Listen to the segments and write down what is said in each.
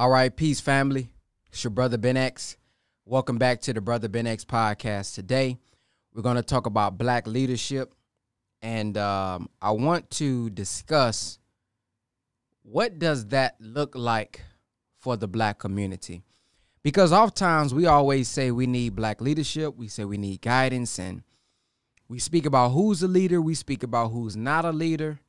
All right, peace, family. It's your brother Ben X. Welcome back to the Brother Ben X podcast. Today, we're going to talk about black leadership, and um, I want to discuss what does that look like for the black community. Because oftentimes we always say we need black leadership, we say we need guidance, and we speak about who's a leader, we speak about who's not a leader.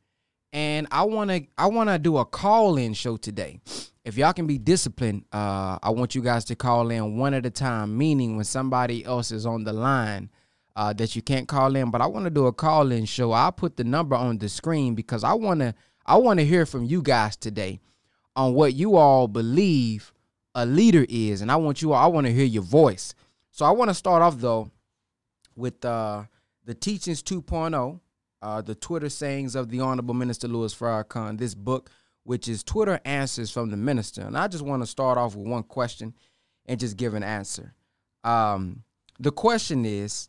And I wanna I wanna do a call-in show today. If y'all can be disciplined, uh, I want you guys to call in one at a time, meaning when somebody else is on the line uh, that you can't call in. But I want to do a call-in show. I'll put the number on the screen because I wanna I wanna hear from you guys today on what you all believe a leader is, and I want you all, I want to hear your voice. So I want to start off though with uh, the Teachings 2.0, uh, the Twitter sayings of the Honorable Minister Louis Farrakhan. This book, which is Twitter answers from the minister, and I just want to start off with one question and just give an answer. Um, the question is,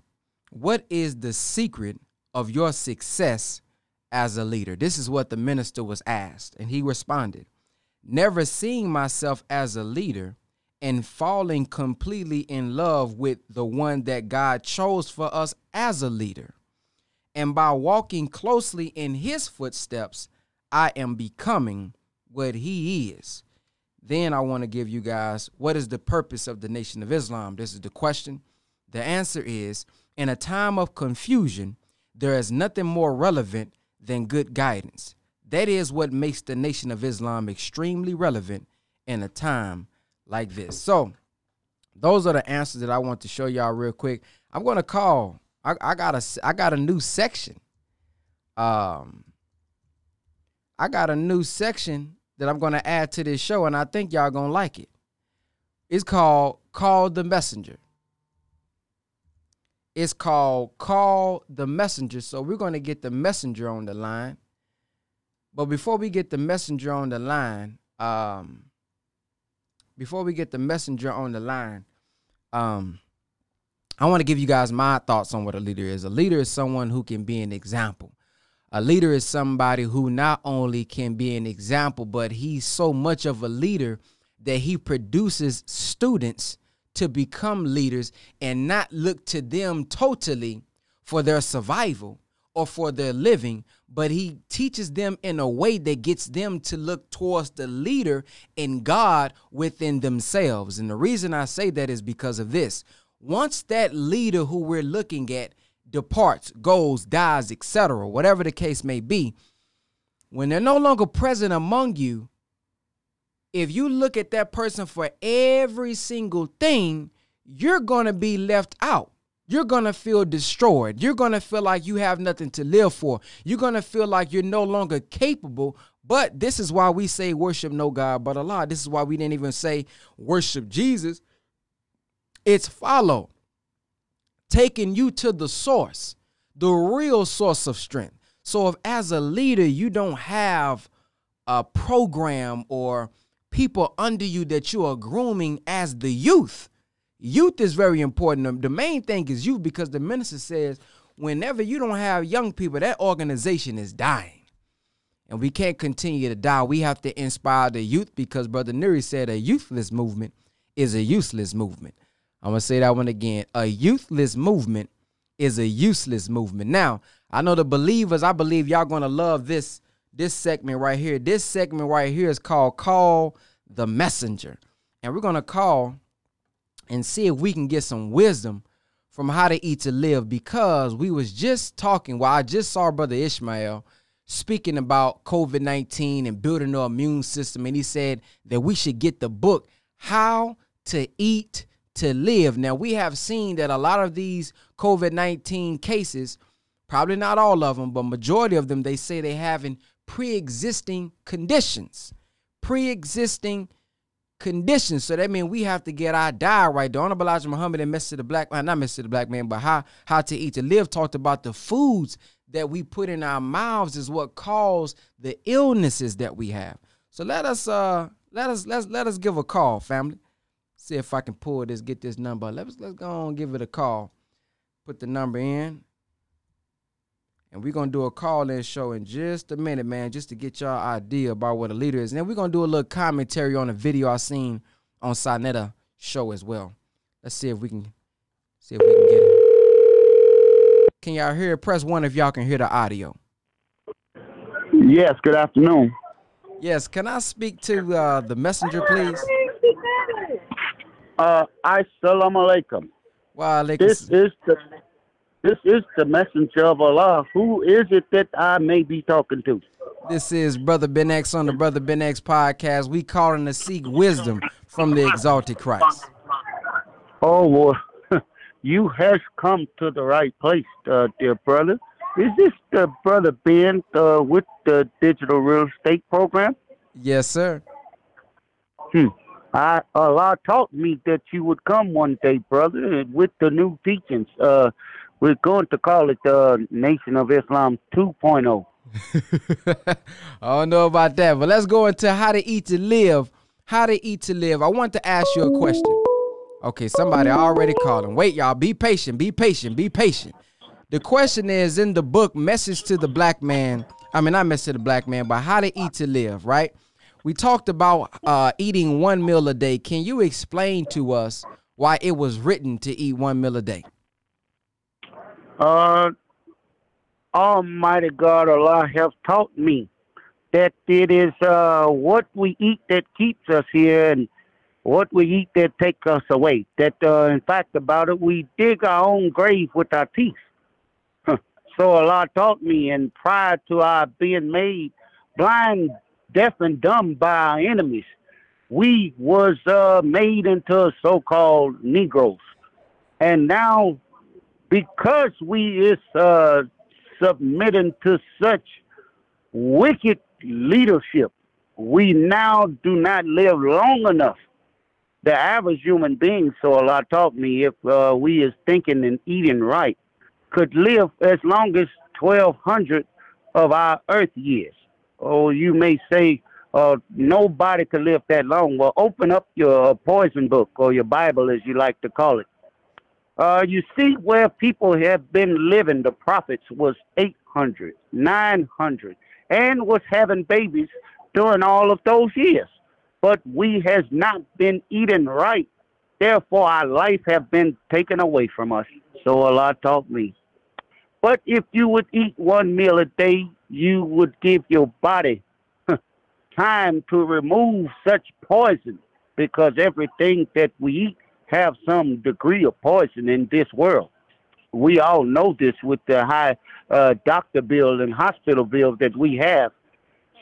what is the secret of your success as a leader? This is what the minister was asked, and he responded never seeing myself as a leader and falling completely in love with the one that God chose for us as a leader. And by walking closely in his footsteps, I am becoming what he is. Then I want to give you guys what is the purpose of the Nation of Islam? This is the question. The answer is in a time of confusion, there is nothing more relevant than good guidance. That is what makes the Nation of Islam extremely relevant in a time like this. So, those are the answers that I want to show y'all real quick. I'm gonna call. I, I got a I got a new section. Um, I got a new section that I'm gonna add to this show, and I think y'all gonna like it. It's called "Call the Messenger." It's called "Call the Messenger." So we're gonna get the messenger on the line but before we get the messenger on the line, um, before we get the messenger on the line, um, I want to give you guys my thoughts on what a leader is. A leader is someone who can be an example. A leader is somebody who not only can be an example, but he's so much of a leader that he produces students to become leaders and not look to them totally for their survival or for their living, but he teaches them in a way that gets them to look towards the leader in God within themselves. And the reason I say that is because of this. Once that leader who we're looking at departs, goes, dies, etc., whatever the case may be, when they're no longer present among you, if you look at that person for every single thing, you're going to be left out you're going to feel destroyed. You're going to feel like you have nothing to live for. You're going to feel like you're no longer capable. But this is why we say worship no God but Allah. This is why we didn't even say worship Jesus. It's follow, taking you to the source, the real source of strength. So if as a leader you don't have a program or people under you that you are grooming as the youth, Youth is very important. The main thing is youth because the minister says whenever you don't have young people, that organization is dying. And we can't continue to die. We have to inspire the youth because Brother Nuri said a youthless movement is a useless movement. I'm to say that one again. A youthless movement is a useless movement. Now, I know the believers, I believe y'all to love this this segment right here. This segment right here is called Call the Messenger. And we're to call and see if we can get some wisdom from how to eat to live because we was just talking well i just saw brother ishmael speaking about covid-19 and building our immune system and he said that we should get the book how to eat to live now we have seen that a lot of these covid-19 cases probably not all of them but majority of them they say they having pre-existing conditions pre-existing conditions. So that means we have to get our diet right. The Honorable Elijah Muhammad and Mr. the Black Man, not Mr. the Black Man, but how how to eat to live talked about the foods that we put in our mouths is what cause the illnesses that we have. So let us uh let us let's let us give a call, family. See if I can pull this, get this number. Let's let's go on give it a call. Put the number in. And we're gonna do a call-in show in just a minute, man, just to get y'all idea about what a leader is. And then we're gonna do a little commentary on a video I seen on Sa Neter show as well. Let's see if we can see if we can get it. Can y'all hear it? Press one if y'all can hear the audio. Yes, good afternoon. Yes, can I speak to uh, the messenger, please? Uh, assalamu alaikum. Wow, This is the this is the messenger of Allah. Who is it that I may be talking to? This is Brother Ben X on the Brother Ben X podcast. We calling to seek wisdom from the exalted Christ. Oh, well, you has come to the right place, uh, dear brother. Is this the brother Ben uh, with the digital real estate program? Yes, sir. Hmm. I Allah taught me that you would come one day, brother, with the new teachings. Uh, we're going to call it the Nation of Islam 2.0. I don't know about that, but let's go into how to eat to live. How to eat to live. I want to ask you a question. Okay, somebody already calling. Wait, y'all. Be patient. Be patient. Be patient. The question is in the book, Message to the Black Man. I mean, not Message to the Black Man, but How to Eat to Live, right? We talked about uh, eating one meal a day. Can you explain to us why it was written to eat one meal a day? Uh, Almighty God Allah has taught me that it is uh, what we eat that keeps us here and what we eat that takes us away. That, uh, in fact, about it, we dig our own grave with our teeth. so Allah taught me, and prior to our being made blind, deaf, and dumb by our enemies, we was uh, made into so-called Negroes. And now because we is uh, submitting to such wicked leadership, we now do not live long enough. The average human being, so Allah taught me, if uh, we is thinking and eating right, could live as long as 1,200 of our earth years. Oh, you may say, uh, nobody could live that long. Well, open up your poison book or your Bible, as you like to call it, uh, you see where people have been living, the prophets was 800, 900, and was having babies during all of those years. But we has not been eating right. Therefore, our life have been taken away from us. So Allah taught me. But if you would eat one meal a day, you would give your body time to remove such poison because everything that we eat have some degree of poison in this world. We all know this with the high uh, doctor bills and hospital bills that we have.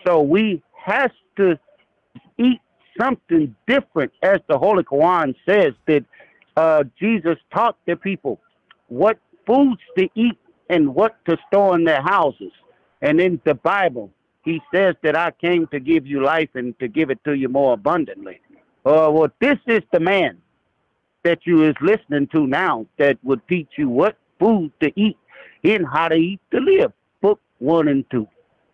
So we have to eat something different, as the Holy Quran says that uh, Jesus taught the people what foods to eat and what to store in their houses. And in the Bible, he says that I came to give you life and to give it to you more abundantly. Uh, well, this is the man that you is listening to now that would teach you what food to eat and how to eat to live. Book one and two.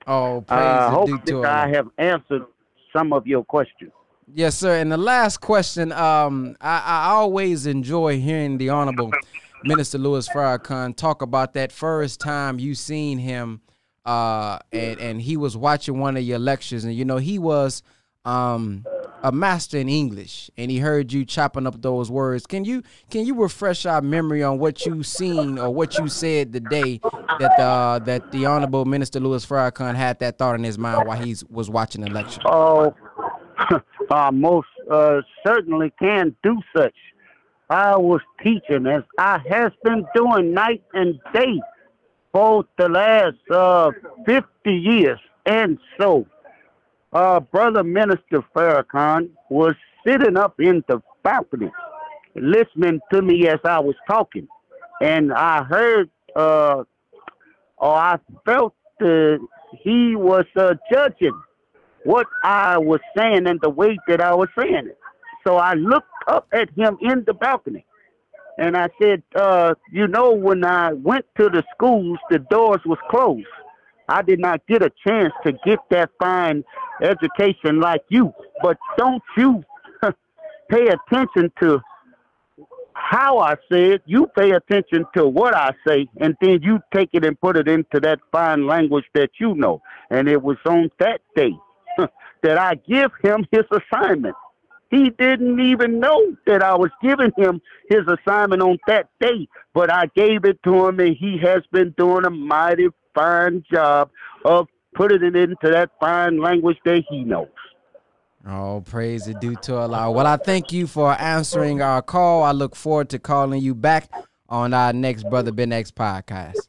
Oh, praise uh, hope that I have answered some of your questions. Yes, sir. And the last question, um, I, I always enjoy hearing the Honorable Minister Louis Farrakhan talk about that first time you seen him, uh, and and he was watching one of your lectures, and you know he was um a master in English and he heard you chopping up those words. Can you can you refresh our memory on what you seen or what you said the day that uh, that the Honorable Minister Louis Farrakhan had that thought in his mind while he was watching the lecture? Oh, uh, most uh, certainly can do such. I was teaching as I has been doing night and day for the last uh, 50 years. And so uh, Brother Minister Farrakhan was sitting up in the balcony listening to me as I was talking. And I heard, uh, or I felt uh, he was uh, judging what I was saying and the way that I was saying it. So I looked up at him in the balcony and I said, uh, you know, when I went to the schools, the doors was closed. I did not get a chance to get that fine education like you. But don't you pay attention to how I say it. You pay attention to what I say, and then you take it and put it into that fine language that you know. And it was on that day that I give him his assignment. He didn't even know that I was giving him his assignment on that day, but I gave it to him, and he has been doing a mighty fine job of putting it into that fine language that he knows. Oh, praise it due to Allah. Well, I thank you for answering our call. I look forward to calling you back on our next Brother Ben X podcast.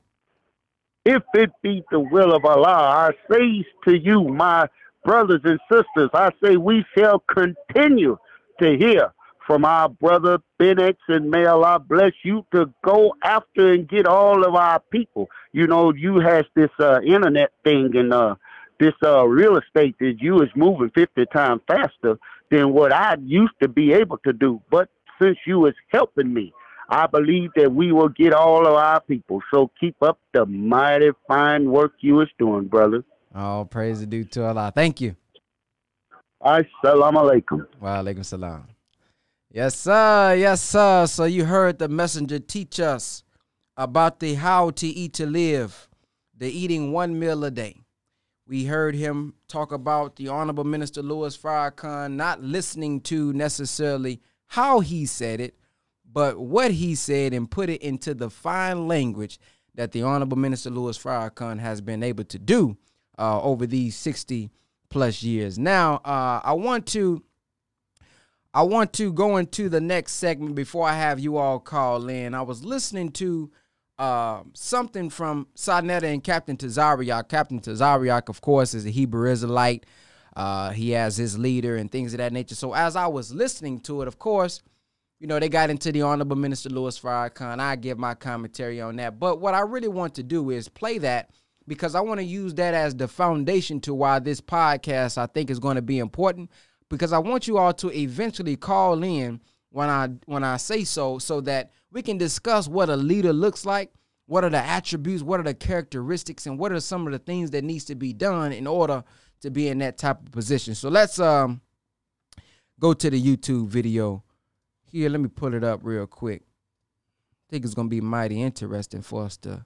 If it be the will of Allah, I say to you, my brothers and sisters, I say we shall continue to hear from our brother Ben X, and may Allah bless you to go after and get all of our people. You know, you has this uh, internet thing and uh, this uh, real estate that you is moving 50 times faster than what I used to be able to do. But since you is helping me, I believe that we will get all of our people. So keep up the mighty fine work you is doing, brother. All praise due to Allah. Thank you. Assalamu alaikum. Wa alaikum salam. Yes, sir. Yes, sir. So you heard the messenger teach us about the how to eat to live, the eating one meal a day. We heard him talk about the Honorable Minister Louis Farrakhan not listening to necessarily how he said it, but what he said and put it into the fine language that the Honorable Minister Louis Farrakhan has been able to do uh, over these 60 plus years. Now, uh, I want to I want to go into the next segment before I have you all call in. I was listening to uh, something from Sa and Captain Tazariak. Captain Tazariak, of course, is a Hebrew Israelite. Uh, he has his leader and things of that nature. So as I was listening to it, of course, you know, they got into the Honorable Minister Louis Farrakhan. I give my commentary on that. But what I really want to do is play that because I want to use that as the foundation to why this podcast I think is going to be important because I want you all to eventually call in when I when I say so so that we can discuss what a leader looks like, what are the attributes, what are the characteristics, and what are some of the things that needs to be done in order to be in that type of position. So let's um go to the YouTube video. Here, let me pull it up real quick. I think it's gonna be mighty interesting for us to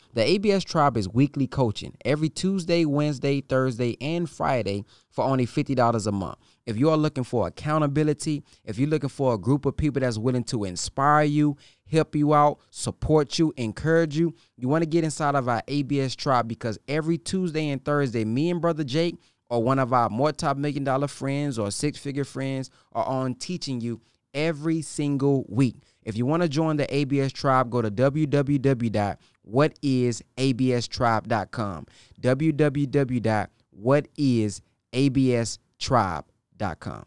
The ABS Tribe is weekly coaching every Tuesday, Wednesday, Thursday, and Friday for only $50 a month. If you are looking for accountability, if you're looking for a group of people that's willing to inspire you, help you out, support you, encourage you, you want to get inside of our ABS Tribe because every Tuesday and Thursday, me and Brother Jake or one of our more top million dollar friends or six figure friends are on teaching you every single week. If you want to join the ABS tribe, go to www.whatisaBStribe.com. www.whatisaBStribe.com.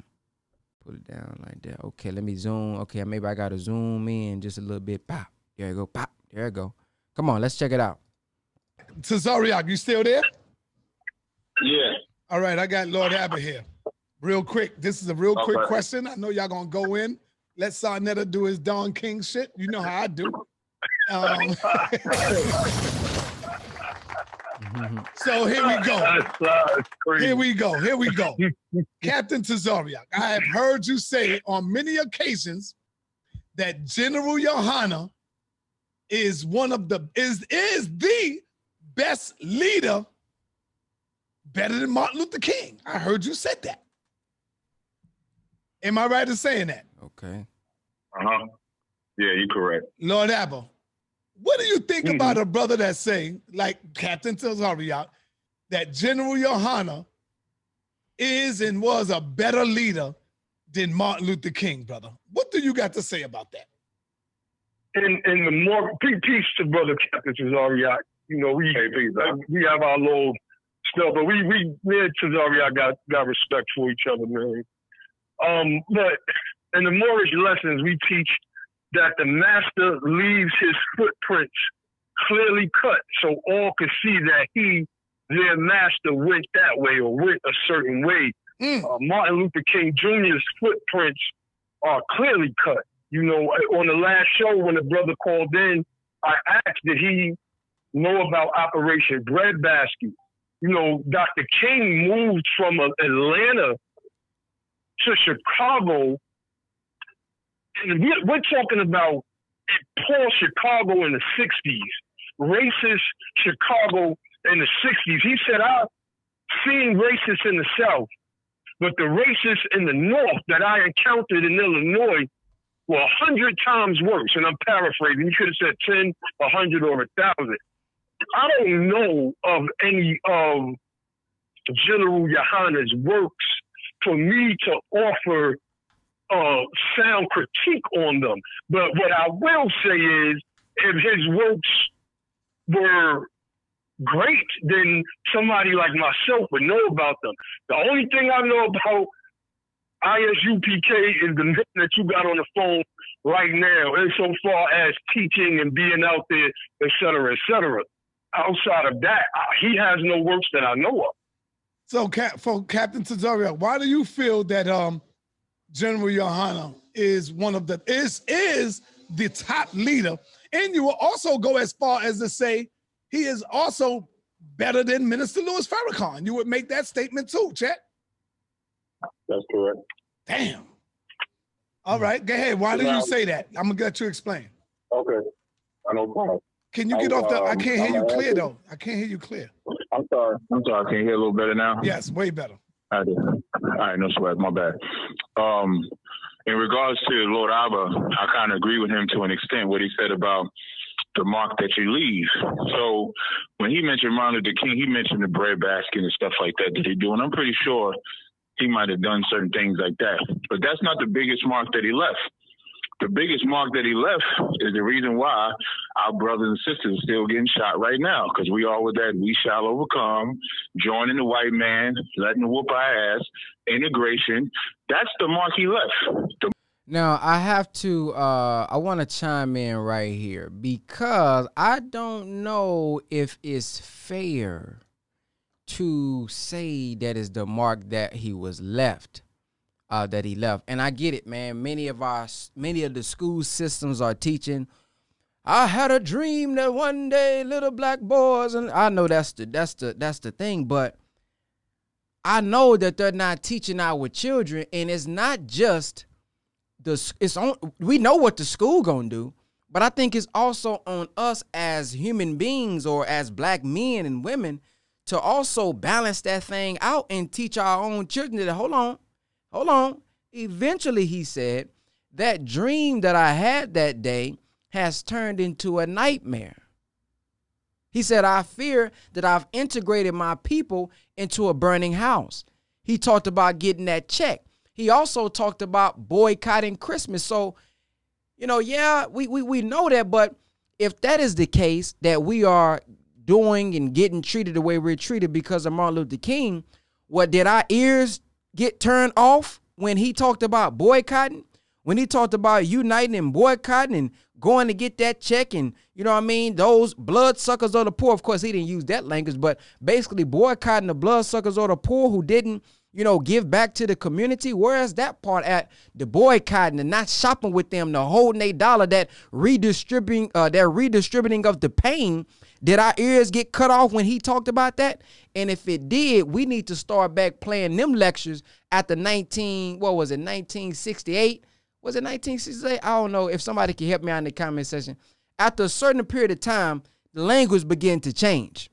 Put it down like that. Okay, let me zoom. Okay, maybe I got to zoom in just a little bit. Pop. There you go. Pop. There you go. Come on, let's check it out. Tazariak, you still there? Yeah. All right, I got Lord Abba here. Real quick, this is a real quick Okay. question. I know y'all gonna go in. Let Sa Neter do his Don King shit. You know how I do. Um, so here we go. That's, that's crazy. Here we go. Here we go. Captain Tazariak, I have heard you say on many occasions that General Yahanna is one of the is is the best leader, better than Martin Luther King. I heard you said that. Am I right in saying that? Okay. Uh-huh. Yeah, you're correct. Lord Abba, what do you think about a brother that say, like Captain Tazariak, that General Yahanna is and was a better leader than Martin Luther King, brother? What do you got to say about that? And and the more pe- peace to brother Captain Tazariak. You know, we we have our little stuff, but we we me and Tazariak got got respect for each other, man. Um, but in the Moorish lessons, we teach that the master leaves his footprints clearly cut, so all could see that he, their master, went that way or went a certain way. Mm. Uh, Martin Luther King Jr.'s footprints are clearly cut. You know, on the last show when the brother called in, I asked did he know about Operation Breadbasket. You know, Dr. King moved from Atlanta to Chicago. And we're talking about poor Chicago in the 60s, racist Chicago in the 60s. He said, I've seen racists in the South, but the racists in the North that I encountered in Illinois were a hundred times worse. And I'm paraphrasing. You could have said 10, a 100, or a 1,000. I don't know of any of General Yahanna's works for me to offer uh, sound critique on them. But what I will say is, if his works were great, then somebody like myself would know about them. The only thing I know about ISUPK is the name that you got on the phone right now, insofar as teaching and being out there, et cetera, et cetera. Outside of that, he has no works that I know of. So, for Captain Cesario, why do you feel that um, General Yahanna is one of the is is the top leader? And you will also go as far as to say he is also better than Minister Louis Farrakhan. You would make that statement too, Chet. That's correct. Damn. All right, go ahead. Why did you say that? I'm gonna let you explain. Okay, I know. Problem. Can you get off the? I can't hear you clear though. I can't hear you clear. I'm sorry. I'm sorry. I Can you hear a little better now? Yes, way better. I did. All right, no sweat. My bad. Um, in regards to Lord Abba, I kind of agree with him to an extent what he said about the mark that you leave. So when he mentioned Martin Luther King, he mentioned the bread basket and stuff like that that he do, and I'm pretty sure he might have done certain things like that. But that's not the biggest mark that he left. The biggest mark that he left is the reason why our brothers and sisters are still getting shot right now, because we all with that we shall overcome, joining the white man, letting whoop our ass, integration. That's the mark he left. The now I have to uh I want to chime in right here because I don't know if it's fair to say that is the mark that he was left uh that he left. And i get it man. Many of our many of the school systems are teaching i had a dream that one day little black boys and i know that's the that's the that's the thing but i know that they're not teaching our children and it's not just the it's on we know what the school gonna do but i think it's also on us as human beings or as black men and women to also balance that thing out and teach our own children that hold on, hold on. Eventually, he said, that dream that I had that day has turned into a nightmare. He said, I fear that I've integrated my people into a burning house. He talked about getting that check. He also talked about boycotting Christmas. So, you know, yeah, we, we, we know that, but if that is the case, that we are doing and getting treated the way we're treated because of Martin Luther King, what did our ears get turned off when he talked about boycotting? When he talked about uniting and boycotting and going to get that check and you know what I mean? Those bloodsuckers of the poor. Of course, he didn't use that language, but basically boycotting the bloodsuckers of the poor who didn't, you know, give back to the community. Where's that part at? The boycotting and not shopping with them, the holding a dollar, that redistributing, uh, that redistributing of the pain did our ears get cut off when he talked about that? And if it did, we need to start back playing them lectures at the 19, what was it, 1968? Was it 1968? I don't know. If somebody can help me out in the comment section. After a certain period of time, the language began to change.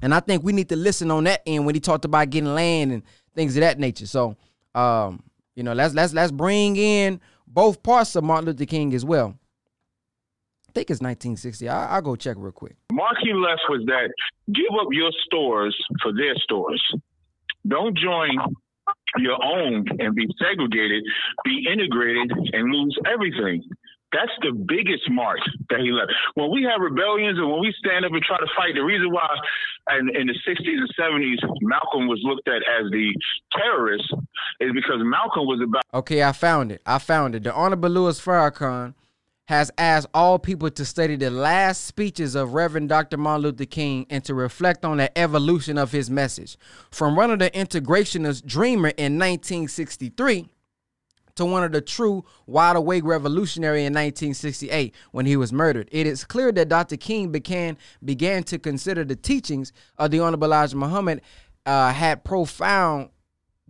And I think we need to listen on that end when he talked about getting land and things of that nature. So, um, you know, let's let's let's bring in both parts of Martin Luther King as well. I think it's 1960. I, will go check real quick. Marky left was that give up your stores for their stores. Don't join your own and be segregated, be integrated, and lose everything. That's the biggest mark that he left. When we have rebellions and when we stand up and try to fight, the reason why in, in the 60s and 70s Malcolm was looked at as the terrorist is because Malcolm was about. Okay, I found it. I found it. The Honorable Louis Farrakhan has asked all people to study the last speeches of Reverend Dr. Martin Luther King and to reflect on the evolution of his message. From one of the integrationist dreamer in 1963 to one of the true wide awake revolutionary in 1968 when he was murdered. It is clear that Dr. King began began to consider the teachings of the Honorable Elijah Muhammad uh, had profound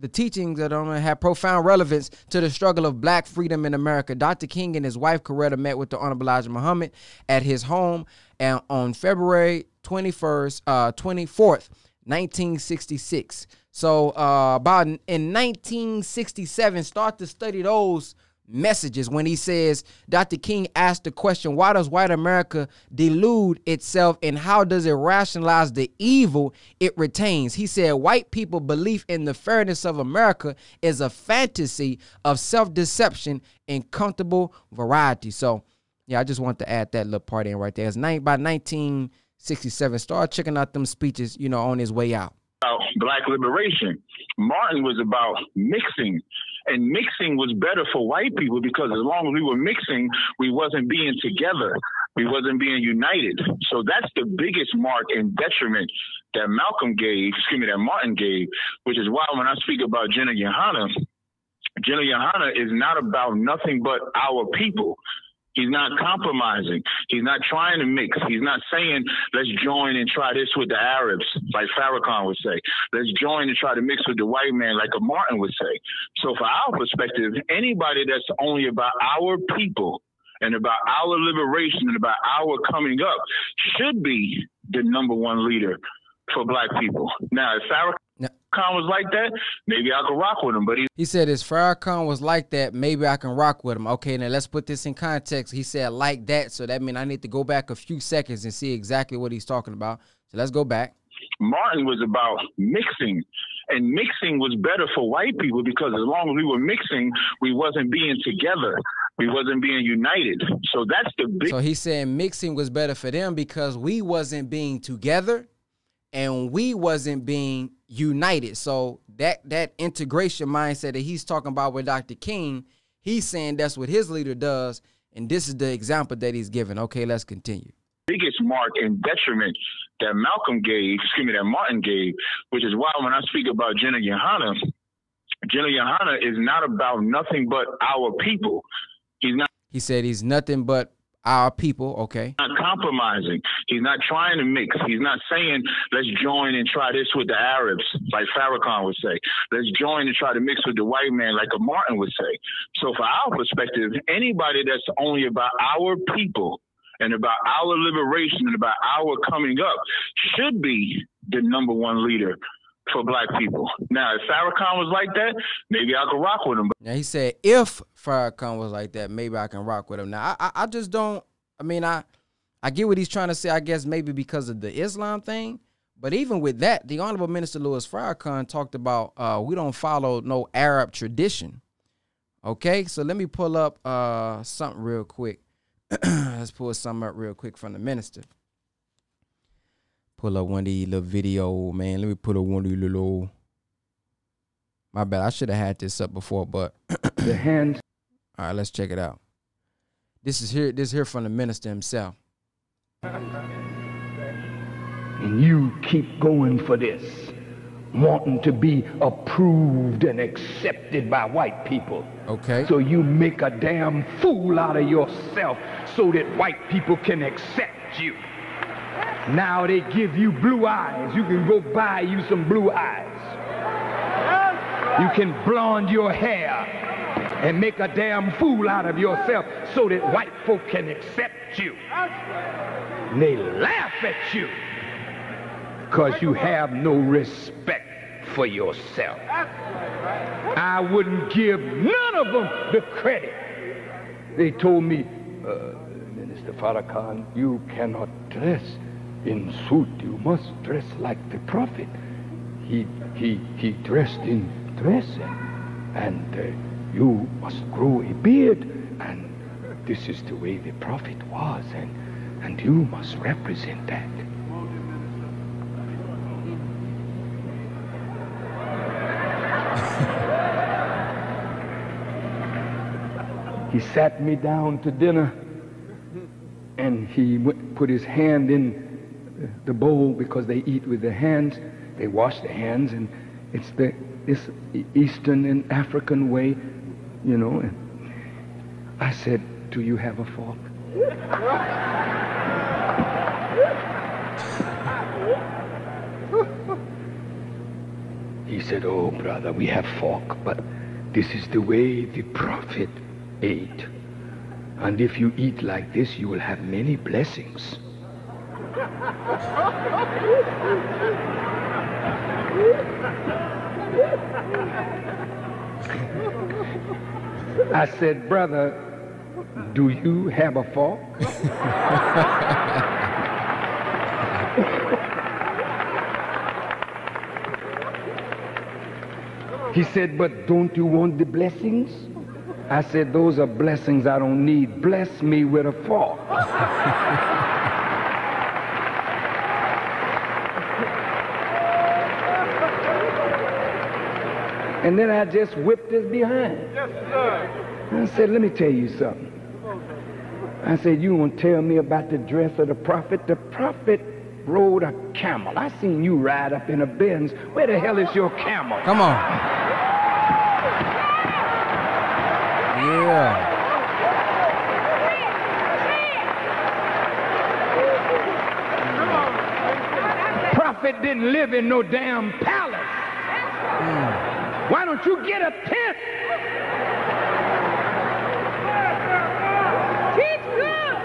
the teachings Dharma had profound relevance to the struggle of black freedom in America. Dr. King and his wife Coretta met with the Honorable Elijah Muhammad at his home and on February 21st, uh, 24th, 1966. So uh, about in 1967, start to study those messages when he says Dr. King asked the question, why does white America delude itself and how does it rationalize the evil it retains? He said white people belief in the fairness of America is a fantasy of self-deception and comfortable variety. So yeah, I just want to add that little part in right there. It's nine, by 1967. Start checking out them speeches, you know, on his way out about black liberation. Martin was about mixing. And mixing was better for white people because as long as we were mixing, we wasn't being together. We wasn't being united. So that's the biggest mark and detriment that Malcolm gave, excuse me, that Martin gave, which is why when I speak about Jena Johanna, Jena Johanna is not about nothing but our people. He's not compromising. He's not trying to mix. He's not saying, let's join and try this with the Arabs, like Farrakhan would say. Let's join and try to mix with the white man, like a Martin would say. So, for our perspective, anybody that's only about our people and about our liberation and about our coming up should be the number one leader for black people. Now, if Farrakhan Khan was like that, maybe I could rock with him. But he he said if Farrakhan was like that, maybe I can rock with him. Okay, now let's put this in context. He said like that, so that means I need to go back a few seconds and see exactly what he's talking about. So let's go back. Martin was about mixing. And mixing was better for white people because as long as we were mixing, we wasn't being together. We wasn't being united. So that's the big So he's saying mixing was better for them because we wasn't being together and we wasn't being united. So that that integration mindset that he's talking about with Dr. King, he's saying that's what his leader does, and this is the example that he's given. Okay, let's continue. Biggest mark and detriment that Malcolm gave, excuse me, that Martin gave, which is why when I speak about Jena Johanna, Jena Johanna is not about nothing but our people. He's not. He said he's nothing but our people, okay? Not compromising. He's not trying to mix. He's not saying, let's join and try this with the Arabs, like Farrakhan would say. Let's join and try to mix with the white man, like a Martin would say. So, for our perspective, anybody that's only about our people and about our liberation and about our coming up should be the number one leader for black people. Now, if Farrakhan was like that, maybe I could rock with him. Now he said, if Farrakhan was like that, maybe I can rock with him. Now, I, I just don't. I mean, I, I get what he's trying to say. I guess maybe because of the Islam thing. But even with that, the Honorable Minister Louis Farrakhan talked about uh, we don't follow no Arab tradition. Okay, so let me pull up uh, something real quick. Let's pull something up real quick from the minister pull up one of these little video, man. Let me put up one of these little. My bad. I should have had this up before, but the hand. All right, let's check it out. This is here. This is here from the minister himself. And you keep going for this, wanting to be approved and accepted by white people. Okay. So you make a damn fool out of yourself so that white people can accept you. Now they give you blue eyes. You can go buy you some blue eyes. You can blonde your hair and make a damn fool out of yourself so that white folk can accept you. And they laugh at you because you have no respect for yourself. I wouldn't give none of them the credit. They told me, uh, Minister Farrakhan, you cannot dress in suit. You must dress like the prophet. He, he, he dressed in dressing. And uh, you must grow a beard. And this is the way the prophet was. And, and you must represent that. he sat me down to dinner and he put his hand in the bowl because they eat with their hands. They wash their hands, and it's the this Eastern and African way, you know. And I said, "Do you have a fork?" he said, "Oh, brother, we have fork, but this is the way the prophet ate." And if you eat like this, you will have many blessings. I said, Brother, do you have a fork? he said, But don't you want the blessings? I said, Those are blessings I don't need. Bless me with a fork. and then I just whipped his behind. Yes, sir. I said, Let me tell you something. I said, You want to tell me about the dress of the prophet? The prophet rode a camel. I seen you ride up in a Benz. Where the hell is your camel? Come on. Yeah. Prophet didn't live in no damn palace. Mm. Why don't you get a tent? Teach good.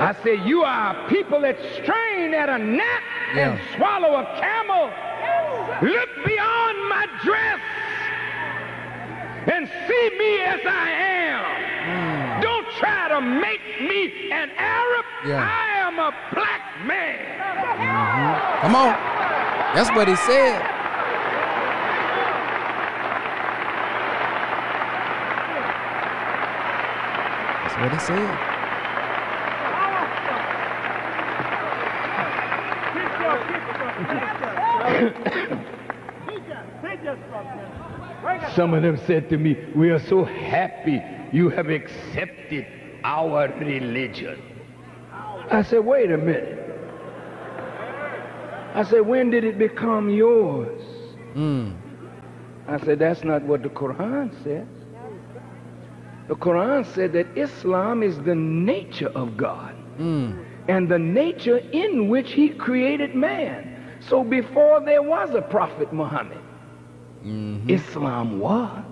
I say you are people that strain at a gnat yeah. and swallow a camel. Look beyond my dress and see me as I am. Mm. Don't try to make me an Arab. Yeah. I am a black man. Mm-hmm. Come on. That's what he said. What he said. Some of them said to me, We are so happy you have accepted our religion. I said, Wait a minute. I said, When did it become yours? Mm. I said, That's not what the Quran says. The Quran said that Islam is the nature of God mm. and the nature in which He created man. So before there was a Prophet Muhammad, Mm-hmm. Islam was.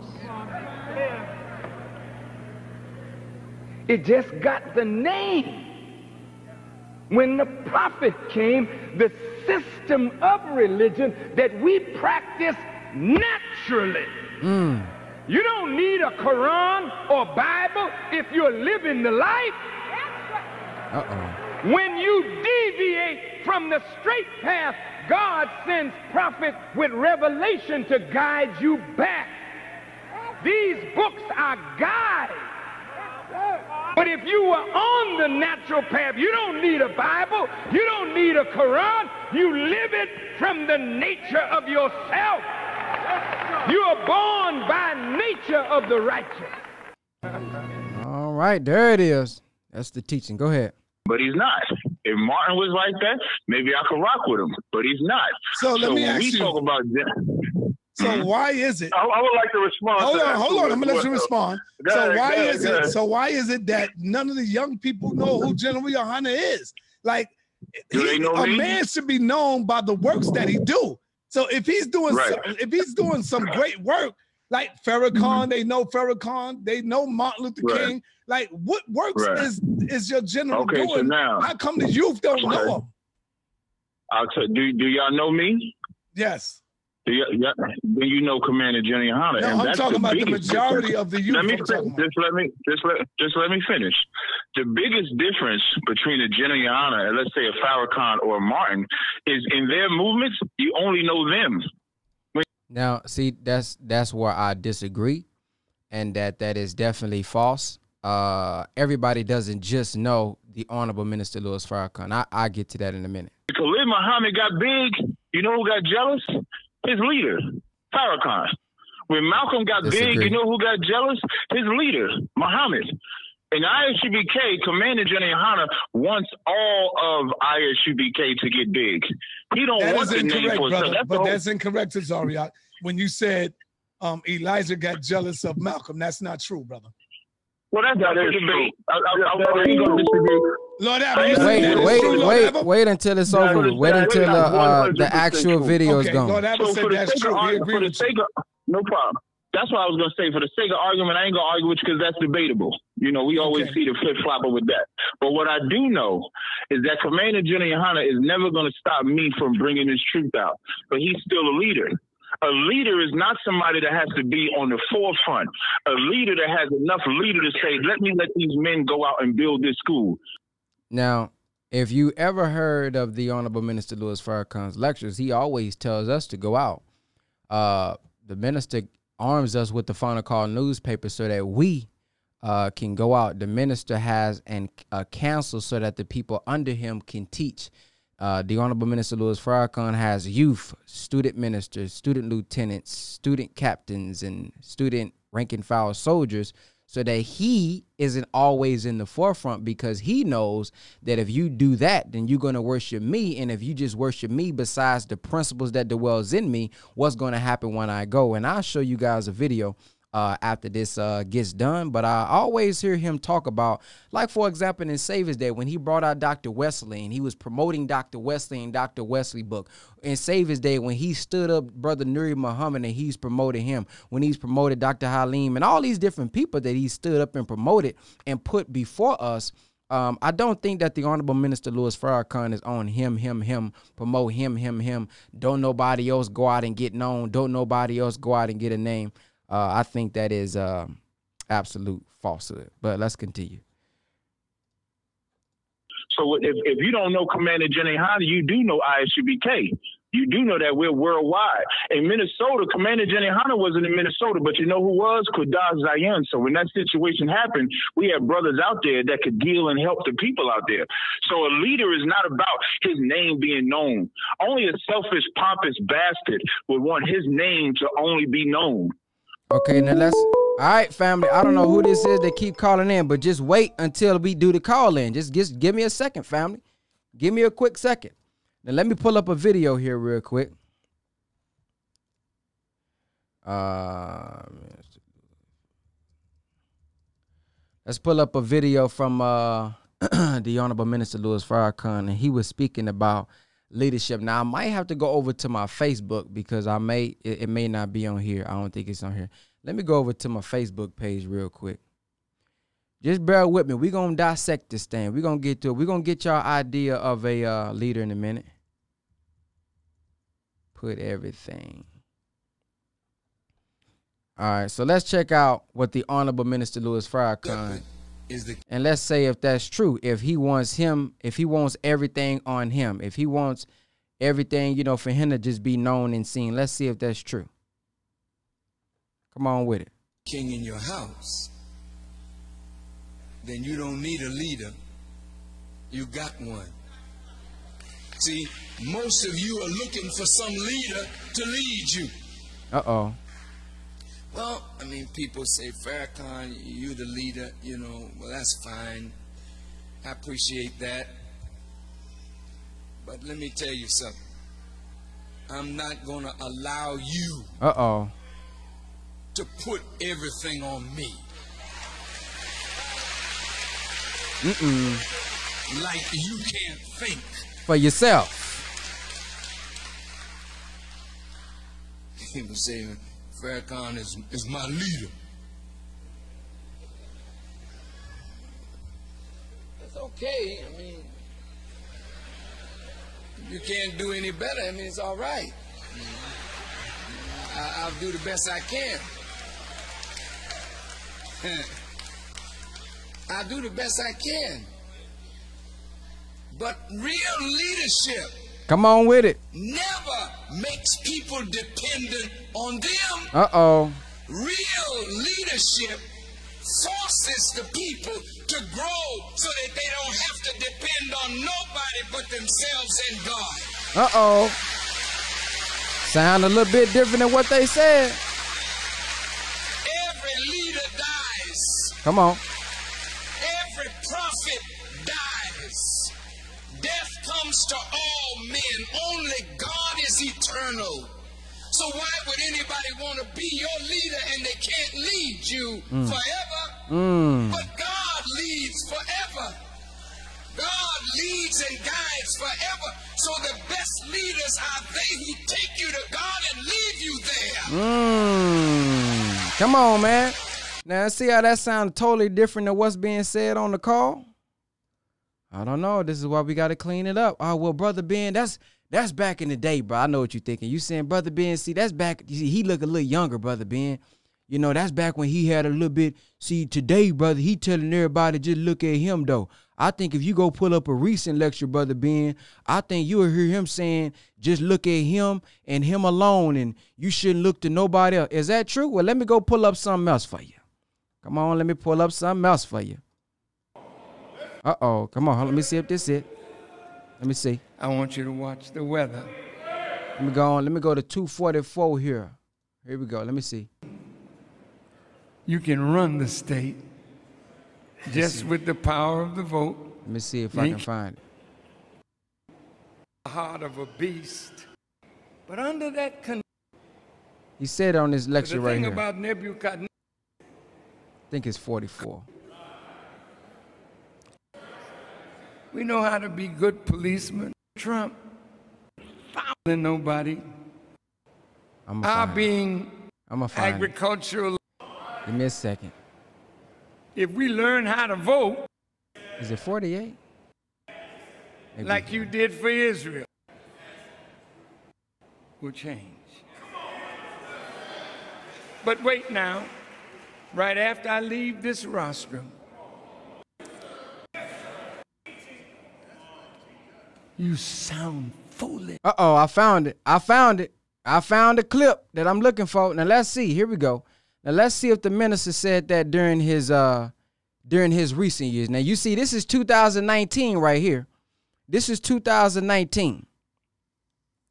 It just got the name. When the prophet came, the system of religion that we practice naturally. Mm. You don't need a Quran or Bible if you're living the life. Uh-oh. When you deviate from the straight path God sends prophets with revelation to guide you back. These books are guides. But if you were on the natural path, you don't need a Bible, you don't need a Quran, you live it from the nature of yourself. You are born by nature of the righteous. All right, there it is. That's the teaching. Go ahead. But he's not. If Martin was like that, maybe I could rock with him, but he's not. So let so me ask we you. Talk about so mm-hmm. why is it? I, I, would like to respond. Hold to on, hold on. I'm gonna let you respond. Go so ahead, why ahead, is it? So why is it that none of the young people know who General Yahanna is? Like, he, a me? man should be known by the works that he do. So if he's doing, right. some, if he's doing some great work, like Farrakhan, mm-hmm. they know Farrakhan, they know Martin Luther right. King. Like, what works right. is is your general okay, doing? So now, How come the youth don't okay. know him? I'll t- do do y'all know me? Yes. Do y- yeah, then you know Commander Jenny Hunter. No, I'm talking about the majority of the youth. Let me just let me just let just let me finish. The biggest difference between a Jenny Hunter and let's say a Farrakhan or a Martin is in their movements. You only know them. Now, see, that's that's where I disagree, and that that is definitely false. Uh, everybody doesn't just know the Honorable Minister Louis Farrakhan. I I get to that in a minute. Khalid Muhammad got big. You know who got jealous? His leader, Farrakhan. When Malcolm got Disagree. big, you know who got jealous? His leader, Muhammad. And ISUPK, Commander General Yahanna wants all of ISUPK to get big. He don't That want is the name incorrect, for brother. That's But whole- that's incorrect, Zariak. When you said um, Elijah got jealous of Malcolm, that's not true, brother. well, that's That not is the debate. I, I, Yeah, I, that I is ain't gonna true. disagree. Lord Abba, you Wait, that is wait, true, Lord wait, Abba? wait until it's over. is- Wait until is uh, uh, 100% the actual video is Okay, gone. Lord Abba So said that's true. of We agree with you. of no problem. That's what I was gonna say. For the sake of argument, I ain't gonna argue with you because that's debatable. You know, we always Okay. see the flip flopper with that. But what I do know is that Commander General Yahanna is never gonna stop me from bringing his truth out. But he's still a leader. A leader is not somebody that has to be on the forefront. A leader that has enough leader to say, "Let me let these men go out and build this school." Now, if you ever heard of the Honorable Minister Louis Farrakhan's lectures, he always tells us to go out. Uh, the minister arms us with the final call newspaper so that we uh, can go out. The minister has an a council so that the people under him can teach. Uh, the Honorable Minister Louis Farrakhan has youth, student ministers, student lieutenants, student captains, and student rank and file soldiers so that he isn't always in the forefront because he knows that if you do that, then you're going to worship me. And if you just worship me, besides the principles that dwells in me, what's going to happen when I go? And I'll show you guys a video uh, after this uh, gets done. But I always hear him talk about, like for example, in Savior's Day when he brought out Dr. Wesley and he was promoting Dr. Wesley and Dr. Wesley book. In Savior's Day when he stood up Brother Nuri Muhammad and he's promoted him. When he's promoted Dr. Halim and all these different people that he stood up and promoted and put before us. Um, I don't think that the Honorable Minister Louis Farrakhan is on him, him, him, promote him, him, him. Don't nobody else go out and get known. Don't nobody else go out and get a name. Uh, I think that is uh, absolute falsehood. But let's continue. So if, if you don't know Commander General Yahanna, you do know ISUPK. You do know that we're worldwide. In Minnesota, Commander General Yahanna wasn't in Minnesota, but you know who was? Kudaz Zayan. So when that situation happened, we had brothers out there that could deal and help the people out there. So a leader is not about his name being known. Only a selfish, pompous bastard would want his name to only be known. Okay, now let's. All right, family. I don't know who this is They keep calling in, but just wait until we do the call in. Just, just give me a second, family. Give me a quick second. Now let me pull up a video here real quick. Uh, let's pull up a video from uh, the Honorable Minister Louis Farrakhan, and he was speaking about leadership. Now I might have to go over to my Facebook because I may it, it may not be on here. I don't think it's on here. Let me go over to my Facebook page real quick. Just bear with me. We're gonna dissect this thing. We're gonna get to it. We're gonna get y'all idea of a uh, leader in a minute. Put everything. All right, so let's check out what the Honorable Minister Louis Farrakhan is the and let's say if that's true, if he wants him, if he wants everything on him, if he wants everything, you know, for him to just be known and seen. Let's see if that's true. Come on with it. king in your house, then you don't need a leader. You got one. See, most of you are looking for some leader to lead you. Uh oh. Well, I mean, people say, Farrakhan, you the leader, you know, well, that's fine. I appreciate that. But let me tell you something. I'm not going to allow you Uh oh. to put everything on me. Mm-mm. Like you can't think. For yourself. People say Farrakhan is, is my leader. That's okay. I mean, you can't do any better. I mean, it's all right. I, I'll do the best I can. I'll do the best I can. But real leadership Come on with it. never makes people dependent on them. Uh oh. Real leadership forces the people to grow so that they don't have to depend on nobody but themselves and God. Uh oh. Sound a little bit different than what they said. Every leader dies. Come on. comes to all men. Only God is eternal. So why would anybody want to be your leader and they can't lead you mm. forever? Mm. But God leads forever. God leads and guides forever. So the best leaders are they who take you to God and leave you there. Mm. Come on, man. Now see how that sounds totally different than what's being said on the call? I don't know. This is why we got to clean it up. Oh well, brother Ben, that's that's back in the day, bro. I know what you're thinking. You saying brother Ben? See, that's back. See, he look a little younger, brother Ben. You know, that's back when he had a little bit. See, today, brother, he telling everybody just look at him though. I think if you go pull up a recent lecture, brother Ben, I think you'll hear him saying, just look at him and him alone, and you shouldn't look to nobody else. Is that true? Well, let me go pull up something else for you. Come on, let me pull up something else for you. Uh oh, come on, let me see if this it. Let me see. I want you to watch the weather. Let me go on. Let me go to 244 here. Here we go. Let me see. You can run the state just with the power of the vote. Let me see if I can find it. The heart of a beast. But under that con- He said on this the lecture right here. about Nebuchadnezzar, I think it's 44. We know how to be good policemen. Trump, fouling nobody. I'm Our gonna find it. being I'm it. agricultural. Give me a second. If we learn how to vote Is it 48? Maybe. like you did for Israel, will change. But wait now, right after I leave this rostrum, you sound foolish. Uh oh, I found it. I found it. I found the clip that I'm looking for. Now let's see. Here we go. Now let's see if the minister said that during his uh during his recent years. Now you see, this is 2019 right here. This is 2019.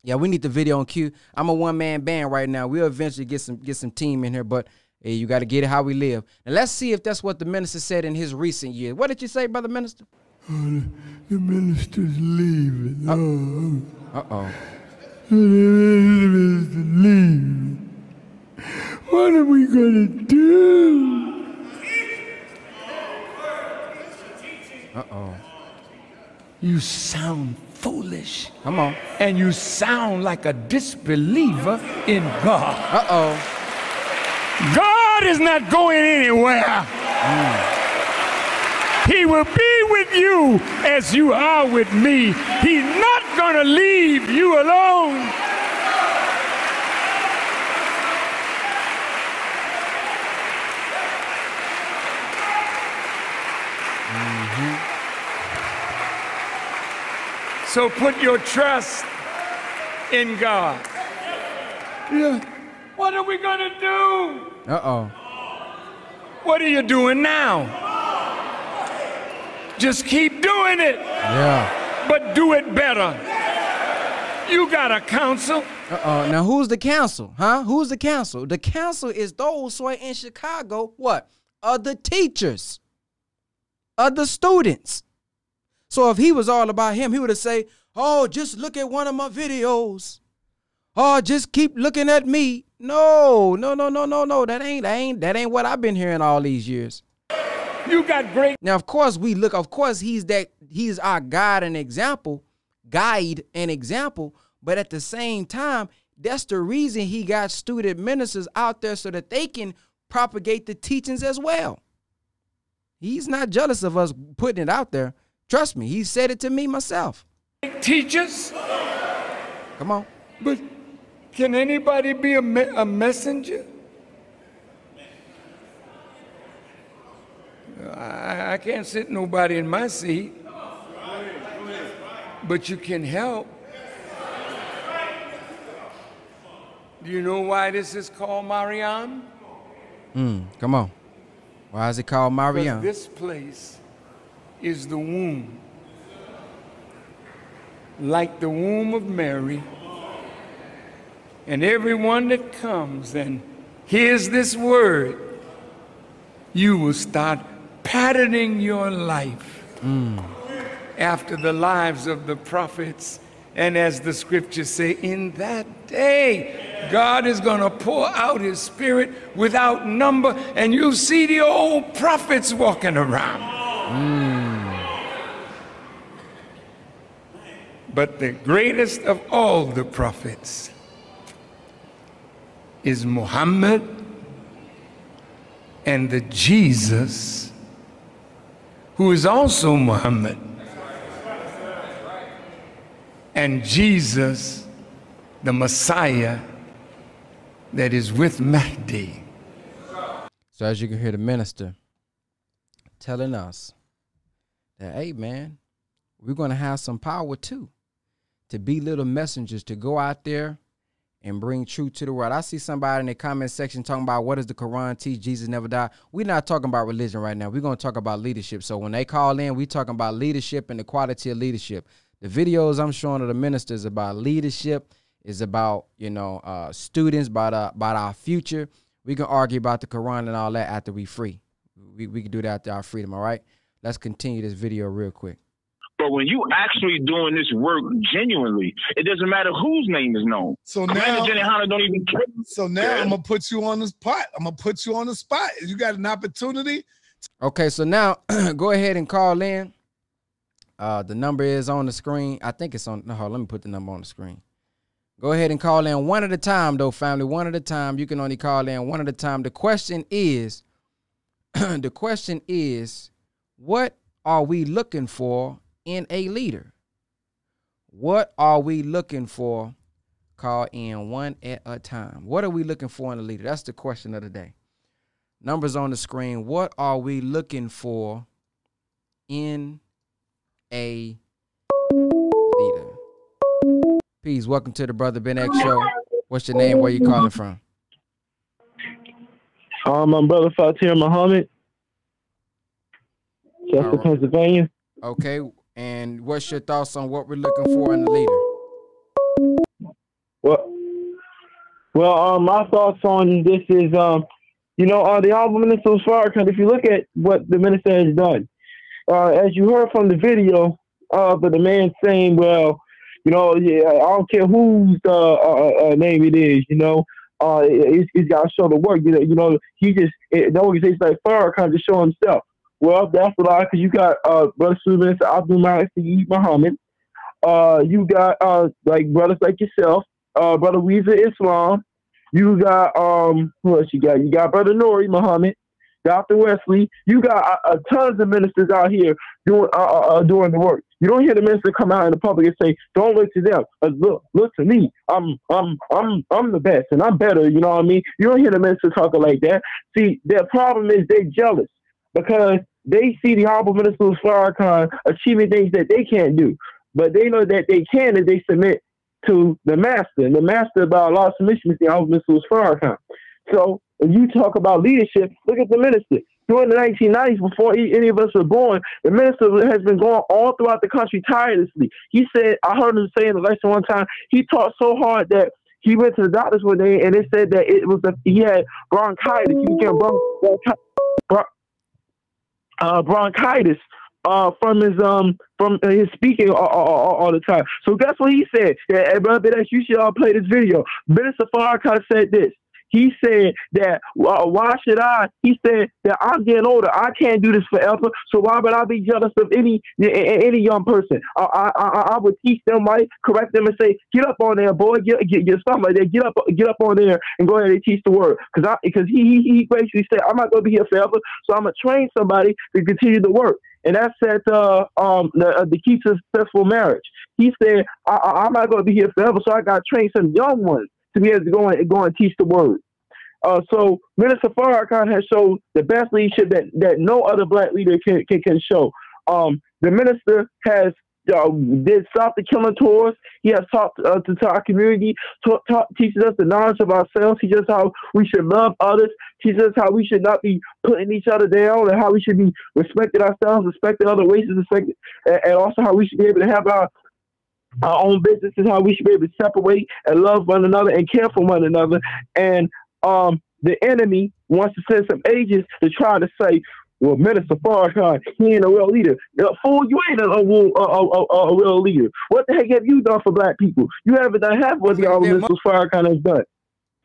Yeah, we need the video on cue. I'm a one man band right now. We'll eventually get some get some team in here, but hey, you got to get it how we live. Now let's see if that's what the minister said in his recent years. What did you say, brother minister? The minister's leaving. Oh, Uh oh. the minister's leaving. What are we gonna do? Uh oh. You sound foolish. Come on. And you sound like a disbeliever in God. Uh oh. God is not going anywhere. He will be with you as you are with me. He's not going to leave you alone. So put your trust in God. Yeah. What are we going to do? Uh oh. What are you doing now? Just keep doing it, Yeah. but do it better. You got a council. Uh oh. Now who's the council? Huh? Who's the council? The council is those who are in Chicago. What? Are the teachers? Are the students? So if he was all about him, he would have say, "Oh, just look at one of my videos. Oh, just keep looking at me." No, no, no, no, no, no. That ain't that ain't that ain't what I've been hearing all these years. You got great Now, of course, we look. Of course, he's that. He's our guide and example, guide and example. But at the same time, that's the reason he got student ministers out there so that they can propagate the teachings as well. He's not jealous of us putting it out there. Trust me, he said it to me myself. teachers, Come on. but can anybody be a, me- a messenger? I, I can't sit nobody in my seat, but you can help. Do you know why this is called Mariam? Mm, come on. Why is it called Mariam? this place is the womb. Like the womb of Mary. And everyone that comes and hears this word, you will start patterning your life after the lives of the prophets And as the scriptures say, in that day, God is going to pour out his spirit without number, and you see the old prophets walking around. Hmm. But the greatest of all the prophets is Muhammad and the Jesus who is also Muhammad. And Jesus, the Messiah that is with Mahdi. So as you can hear the minister telling us that, hey man, we're gonna have some power too. To be little messengers, to go out there and bring truth to the world. I see somebody in the comment section talking about what does the Quran teach? Jesus never died. We're not talking about religion right now. We're gonna talk about leadership. So when they call in, we talking about leadership and the quality of leadership. The videos I'm showing of the ministers about leadership is about you know uh, students, about uh, about our future. We can argue about the Quran and all that after we free. We we can do that after our freedom. All right. Let's continue this video real quick. But when you actually doing this work genuinely, it doesn't matter whose name is known. So now, General Yahanna don't even care. so now I'm gonna put you on the spot. I'm gonna put you on the spot. You got an opportunity. Okay, so now go ahead and call in. Uh, the number is on the screen. I think it's on. No, hold let me put the number on the screen. Go ahead and call in one at a time, though, family. One at a time. You can only call in one at a time. The question is, the question is, what are we looking for in a leader? What are we looking for? Call in one at a time. What are we looking for in a leader? That's the question of the day. Numbers on the screen. What are we looking for in a leader? Peace. Welcome to the Brother Ben X Show. What's your name? Where you calling from? Um, my brother Fatir Muhammad, Chester, Alright. Pennsylvania. Okay. And what's your thoughts on what we're looking for in a leader? Well, well, um, my thoughts on this is, um, you know, uh, the album Minister was Farrakhan. If you look at what the minister has done, uh, as you heard from the video, uh, but the man saying, well, you know, yeah, I don't care whose uh, uh, uh, name it is, you know, uh, it, he's got to show the work. You know, you know, he just it, the organization like Farrakhan to show himself. Well, that's a lot because you got uh, brother Suleiman Abdul Saeed Muhammad. Uh, you got uh, like brothers like yourself, uh, brother Weezer Islam. You got um, who else you got? You got brother Nuri Muhammad, Dr. Wesley. You got uh, tons of ministers out here doing uh, uh, uh, doing the work. You don't hear the minister come out in the public and say, "Don't look to them. Uh, look, look to me. I'm, I'm, I'm, I'm the best, and I'm better." You know what I mean? You don't hear the minister talking like that. See, their problem is they're jealous because they see the honorable minister Farrakhan achieving things that they can't do, but they know that they can if they submit to the master. And the master about law submission is the honorable minister Farrakhan. So when you talk about leadership, look at the minister. During the 1990s, before any of us were born, the minister has been going all throughout the country tirelessly. He said, I heard him say in the lesson one time, he taught so hard that he went to the doctors one day and they said that it was a, he had bronchitis. He became bron- bronchi- bron- uh, bronchitis uh, from his um from his speaking all, all, all, the time. So guess what he said? Yeah, hey, brother, you should all play this video. Minister Farrakhan said this. He said that why should I? He said that I'm getting older. I can't do this forever. So why would I be jealous of any any young person? I I, I, would teach them right, correct them, and say, get up on there, boy, get get, get something like that. Get up get up on there and go ahead and teach the word. Because I because he, he he basically said I'm not going to be here forever. So I'm gonna train somebody to continue the work. And that's at uh, um the, uh, the key to successful marriage. He said I, I'm not going to be here forever, so I got to train some young ones to be able to go and go and teach the word. Uh, so Minister Farrakhan has shown the best leadership that, that no other black leader can can, can show. Um, the minister has uh, did stop the killing tours. He has talked uh, to, to our community, taught, teaches us the knowledge of ourselves, teaches us how we should love others, teaches us how we should not be putting each other down, and how we should be respecting ourselves, respecting other races, and, and also how we should be able to have our our own business is how we should be able to separate and love one another and care for one another. And um, the enemy wants to send some agents to try to say, well, Minister Farrakhan, he ain't a real leader. Fool, you ain't a, a, a, a, a, real leader. What the heck have you done for black people? You haven't done half what the Minister Farrakhan has done.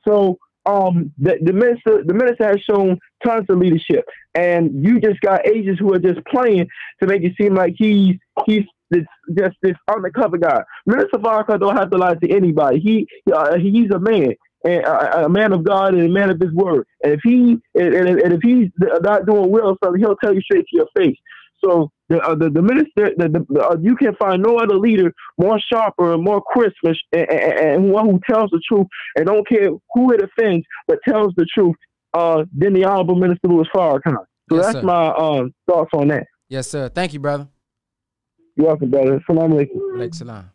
So um, the, the minister the minister has shown tons of leadership, and you just got agents who are just playing to make it seem like he's he's this, just this undercover guy. Minister Farrakhan don't have to lie to anybody. He uh, he's a man and a, a, man of God and a man of His word. And if he and, and, and if he's not doing well, something he'll tell you straight to your face. So the uh, the, the minister, the, the uh, you can find no other leader more sharper and more crisp and, and, and, one who tells the truth and don't care who it offends, but tells the truth uh, than the honorable minister Louis Farrakhan. So yes, that's sir. my um, thoughts on that. Yes, sir. Thank you, brother. You're welcome, brother. Salam alaikum. Salam.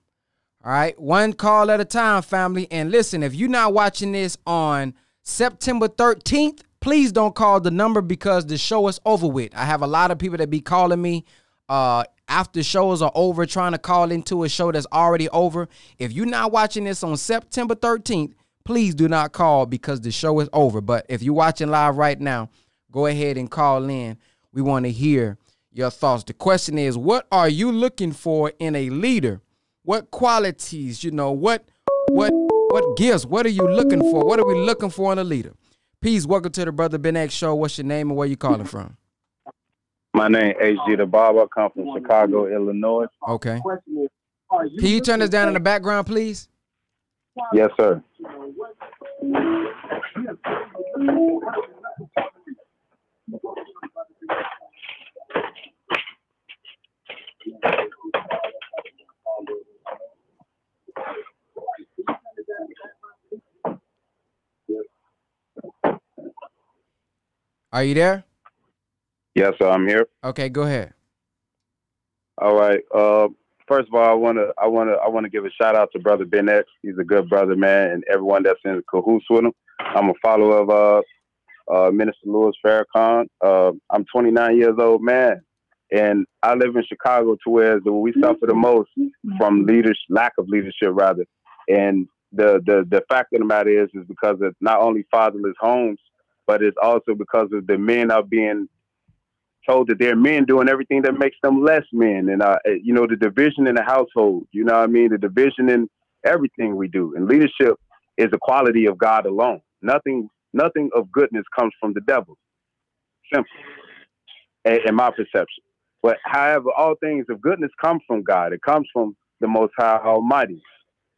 All right, one call at a time, family. And listen, if you're not watching this on September 13th, please don't call the number because the show is over with. I have a lot of people that be calling me uh, after shows are over trying to call into a show that's already over. If you're not watching this on September 13th, please do not call because the show is over. But if you're watching live right now, go ahead and call in. We want to hear your thoughts. The question is, what are you looking for in a leader? What qualities, you know, what what what gifts? What are you looking for? What are we looking for in a leader? Peace. Welcome to the Brother Ben X Show. What's your name and where you calling from? My name is HG the Barber. I come from Chicago, Illinois. Okay. Can you turn this down in the background, please? Yes, sir. Are you there? Yes, sir, I'm here. Okay, go ahead. All right. Uh, first of all, I wanna, I wanna, I wanna give a shout out to Brother Ben X. He's a good brother, man, and everyone that's in cahoots with him. I'm a follower of uh, uh, Minister Louis Farrakhan. Uh, I'm 29 years old, man, and I live in Chicago, to where we suffer the most from leadership, lack of leadership, rather. And the the the fact of the matter is, is because of not only fatherless homes, but it's also because of the men are being told that they're men doing everything that makes them less men. And, uh, you know, the division in the household, you know what I mean? The division in everything we do. And leadership is a quality of God alone. Nothing, nothing of goodness comes from the devil. Simple, in my perception. But however, all things of goodness come from God. It comes from the Most High Almighty.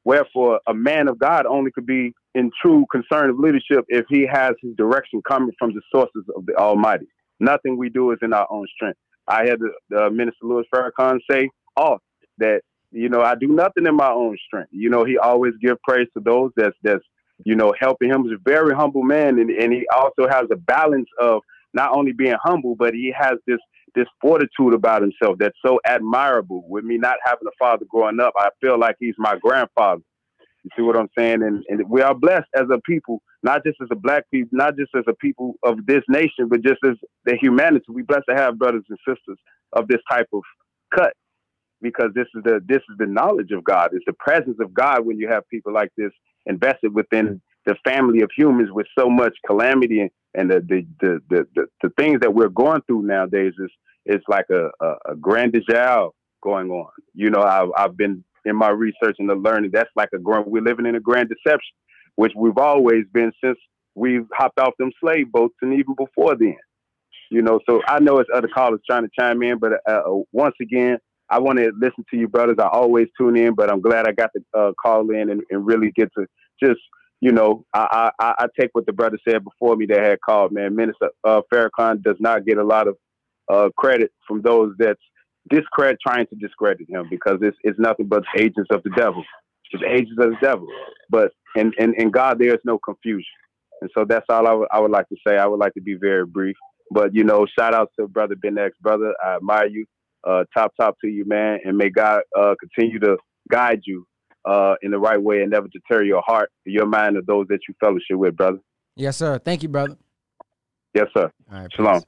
Wherefore, a man of God only could be in true concern of leadership if he has his direction coming from the sources of the Almighty. Nothing we do is in our own strength. I had the, the Minister Louis Farrakhan say, "Oh, that you know I do nothing in my own strength." You know, he always give praise to those that's that's you know helping him. He's a very humble man, and, and he also has a balance of not only being humble, but he has this this fortitude about himself that's so admirable. With me not having a father growing up, I feel like he's my grandfather. You see what I'm saying? And, and we are blessed as a people, not just as a black people, not just as a people of this nation, but just as the humanity. We blessed to have brothers and sisters of this type of cut because this is the this is the knowledge of God. It's the presence of God when you have people like this invested within the family of humans with so much calamity and, the, the, the, the, the, the things that we're going through nowadays is it's like a, a, a grand going on. You know, I've, I've been in my research and the learning, that's like a grand, we're living in a grand deception, which we've always been since we've hopped off them slave boats and even before then. You know, so I know it's other callers trying to chime in, but uh, uh once again, I want to listen to you, brothers. I always tune in, but I'm glad I got to uh, call in and, and, really get to just, you know, I, I, I, take what the brother said before me that had called, man. Minister uh, Farrakhan does not get a lot of uh, credit from those that's discredit, trying to discredit him because it's, it's nothing but agents of the devil. It's agents of the devil. But in, in, in God, there is no confusion. And so that's all I, w- I would like to say. I would like to be very brief. But, you know, shout out to Brother Ben X. Brother, I admire you. Uh, top, top to you, man. And may God uh, continue to guide you uh, in the right way and never deter your heart, your mind, of those that you fellowship with, brother. Yes, sir. Thank you, brother. Yes, sir. All right, Shalom. Peace.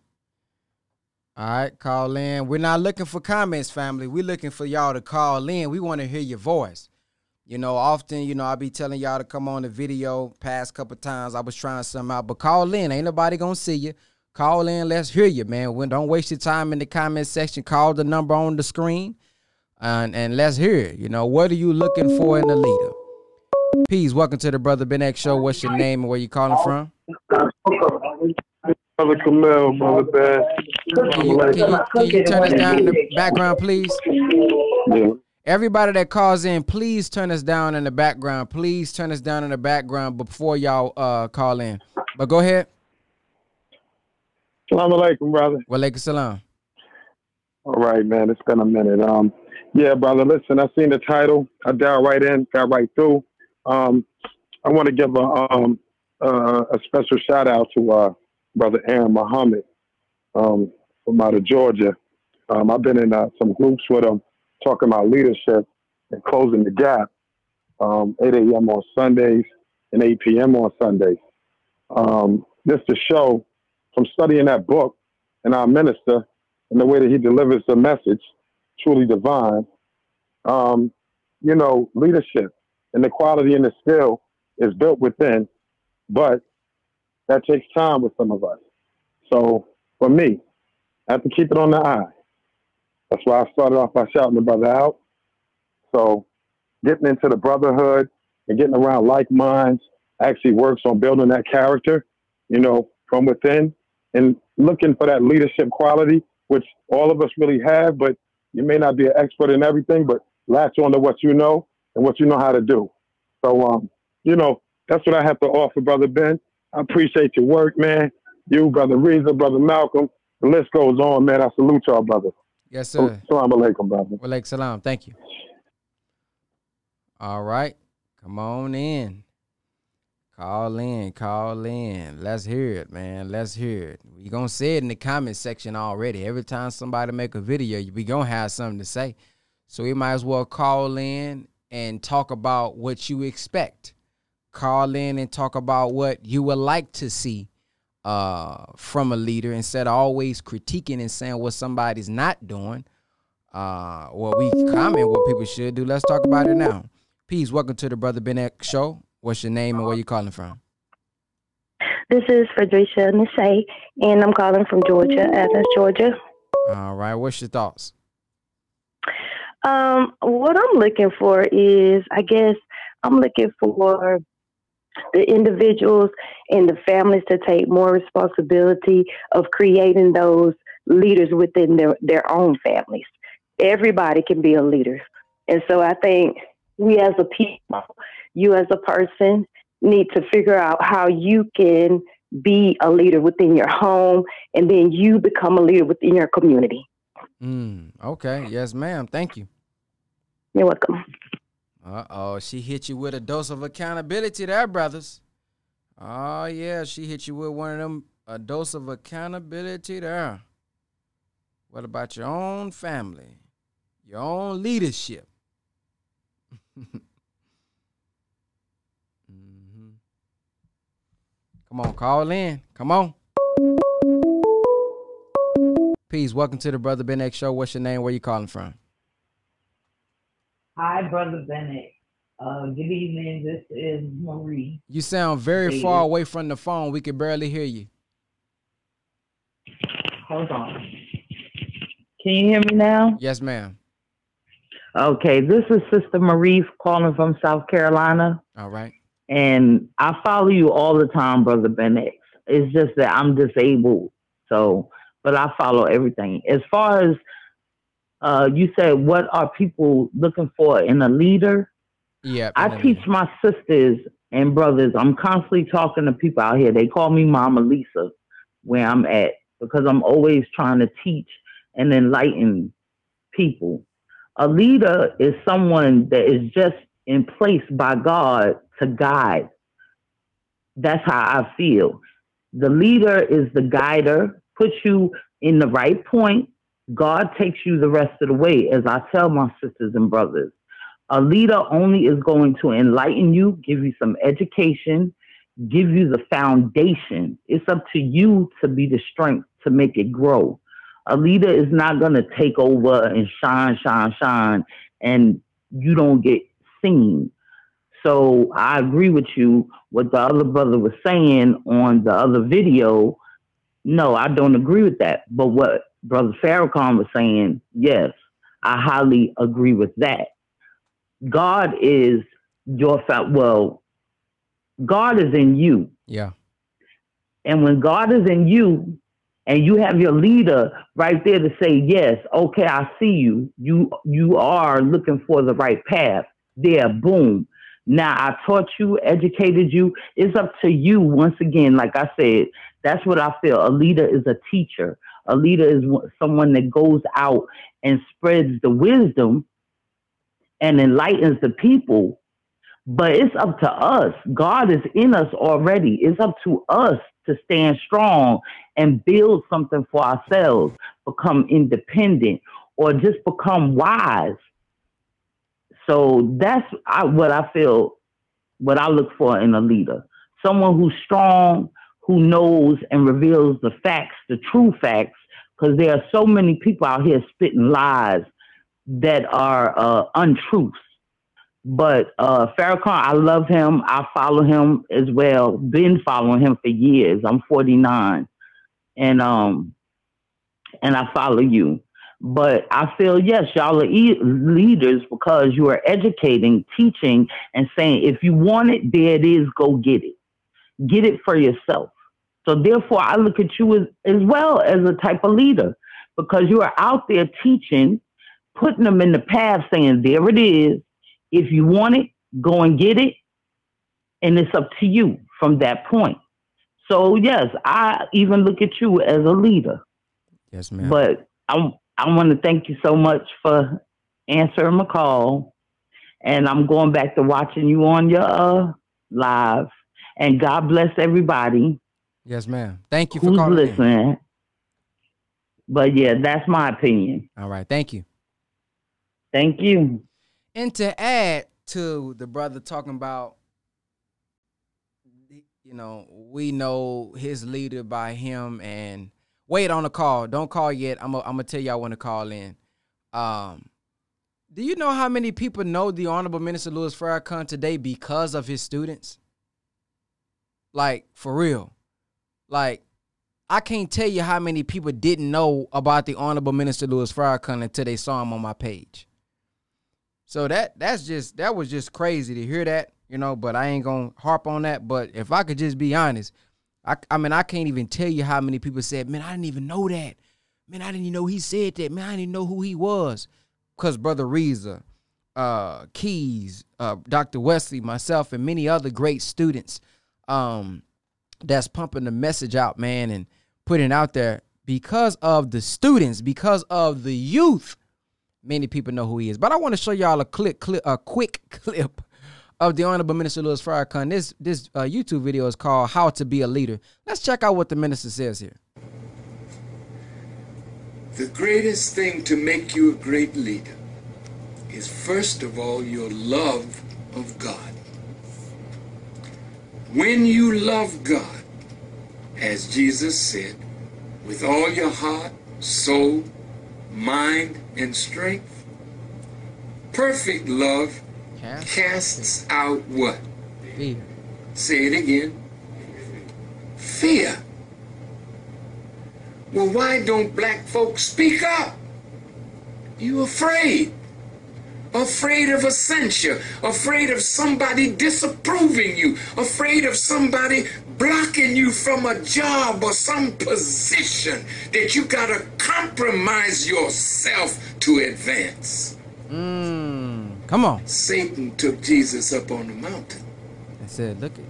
All right, call in. We're not looking for comments, family. We're looking for y'all to call in. We want to hear your voice. You know, often, you know, I be telling y'all to come on the video past couple times. I was trying something out, but call in. Ain't nobody gonna see you. Call in. Let's hear you, man. When don't waste your time in the comment section. Call the number on the screen, and and let's hear it. You know, what are you looking for in a leader? Peace. Welcome to the Brother Ben X Show. What's your name and where you calling from? Brother Camille, Brother Ben. Can you, can, you, can you turn us down in the background, please? Yeah. Everybody that calls in, please turn us down in the background. Please turn us down in the background before y'all uh, call in. But go ahead. Salam alaikum, brother. Walaikum salam. All right, man. It's been a minute. Um, yeah, brother. Listen, I seen the title. I dialed right in, got right through. Um, I want to give a um uh, a special shout out to uh, brother Aaron Muhammad um, from out of Georgia. Um, I've been in uh, some groups with him talking about leadership and closing the gap. Um, 8 a.m. on Sundays and 8 p.m. on Sundays. Um, this to show from studying that book and our minister and the way that he delivers the message, truly divine. Um, you know, leadership and the quality and the skill is built within, but that takes time with some of us. So for me, I have to keep it on the eye. That's why I started off by shouting the brother out. So getting into the brotherhood and getting around like minds actually works on building that character, you know, from within and looking for that leadership quality, which all of us really have, but you may not be an expert in everything, but latch on to what you know and what you know how to do. So, um, you know, that's what I have to offer, Brother Ben. I appreciate your work, man. You, Brother Reza, Brother Malcolm. The list goes on, man. I salute y'all, brother. Yes, sir. Salam alaikum, brother. Walaikum salam. Thank you. All right. Come on in. Call in, call in. Let's hear it, man. Let's hear it. We gonna say it in the comment section already. Every time somebody make a video, we gonna have something to say. So we might as well call in and talk about what you expect. Call in and talk about what you would like to see uh, from a leader instead of always critiquing and saying what somebody's not doing. Uh, we comment what people should do. Let's talk about it now. Peace. Welcome to the Brother Ben X Show. What's your name and where you calling from? This is Fredericia Nisay, and I'm calling from Georgia, Athens, Georgia. All right. What's your thoughts? Um, what I'm looking for is, I guess, I'm looking for the individuals and the families to take more responsibility of creating those leaders within their, their own families. Everybody can be a leader. And so I think we as a people, you as a person, need to figure out how you can be a leader within your home and then you become a leader within your community. Mm, okay. Yes, ma'am. Thank you. You're welcome. Uh oh, she hit you with a dose of accountability there, brothers. Oh yeah, she hit you with one of them a dose of accountability there. What about your own family? Your own leadership? Come on, call in. Come on. Peace. Welcome to the Brother Ben X Show. What's your name? Where you calling from? Hi, Brother Bennett. Uh, good evening. This is Marie. You sound very David. far away from the phone. We can barely hear you. Hold on. Can you hear me now? Yes, ma'am. Okay, this is Sister Marie calling from South Carolina. All right. And I follow you all the time, Brother Bennett. It's just that I'm disabled. So, but I follow everything. As far as uh, you said, what are people looking for in a leader? Yeah. I teach my sisters and brothers. I'm constantly talking to people out here. They call me Mama Lisa where I'm at because I'm always trying to teach and enlighten people. A leader is someone that is just in place by God to guide. That's how I feel. The leader is the guider, puts you in the right point. God takes you the rest of the way, as I tell my sisters and brothers. A leader only is going to enlighten you, give you some education, give you the foundation. It's up to you to be the strength to make it grow. A leader is not going to take over and shine, shine, shine, and you don't get seen. So I agree with you what the other brother was saying on the other video. no, I don't agree with that. But what Brother Farrakhan was saying, yes, I highly agree with that. God is your fa- well, God is in you. Yeah. And when God is in you and you have your leader right there to say, Yes, okay, I see you. You you are looking for the right path. There, boom. Now I taught you, educated you. It's up to you once again, like I said, that's what I feel. A leader is a teacher. A leader is someone that goes out and spreads the wisdom and enlightens the people. But it's up to us. God is in us already. It's up to us to stand strong and build something for ourselves, become independent, or just become wise. So that's what I feel, what I look for in a leader. Someone who's strong, who knows and reveals the facts, the true facts, because there are so many people out here spitting lies that are uh, untruths. But uh, Farrakhan, I love him. I follow him as well. Been following him for years. I'm 49, and um, and I follow you. But I feel yes, y'all are e- leaders because you are educating, teaching, and saying if you want it, there it is. Go get it. Get it for yourself. So therefore, I look at you as, as well as a type of leader because you are out there teaching, putting them in the path, saying, there it is. If you want it, go and get it. And it's up to you from that point. So yes, I even look at you as a leader. Yes, ma'am. But I, I want to thank you so much for answering my call. And I'm going back to watching you on your uh, live. And God bless everybody. Yes, ma'am. Thank you for calling. in. listening? But yeah, that's my opinion. All right. Thank you. Thank you. And to add to the brother talking about, you know, we know his leader by him and wait on the call. Don't call yet. I'm going to tell y'all when to call in. Um, do you know how many people know the Honorable Minister Louis Farrakhan today because of his students? Like, for real. Like, I can't tell you how many people didn't know about the Honorable Minister Louis Farrakhan until they saw him on my page. So that that's just that was just crazy to hear that, you know. But I ain't gonna harp on that. But if I could just be honest, I I mean I can't even tell you how many people said, "Man, I didn't even know that. Man, I didn't even know he said that. Man, I didn't know who he was." Cause brother Reza, uh, Keys, uh, Dr. Wesley, myself, and many other great students, um, that's pumping the message out, man, and putting out there because of the students, because of the youth. Many people know who he is, but I want to show y'all a clip, clip, a quick clip of the Honorable Minister Louis Farrakhan. This this uh, YouTube video is called "How to Be a Leader." Let's check out what the minister says here. The greatest thing to make you a great leader is first of all your love of God. When you love God, as Jesus said, with all your heart, soul, mind, and strength, perfect love casts out what? Fear. Say it again. Fear. Well, why don't black folks speak up? You afraid. Afraid of a censure, afraid of somebody disapproving you, afraid of somebody blocking you from a job or some position that you gotta compromise yourself to advance. Mm, come on. Satan took Jesus up on the mountain I said, look at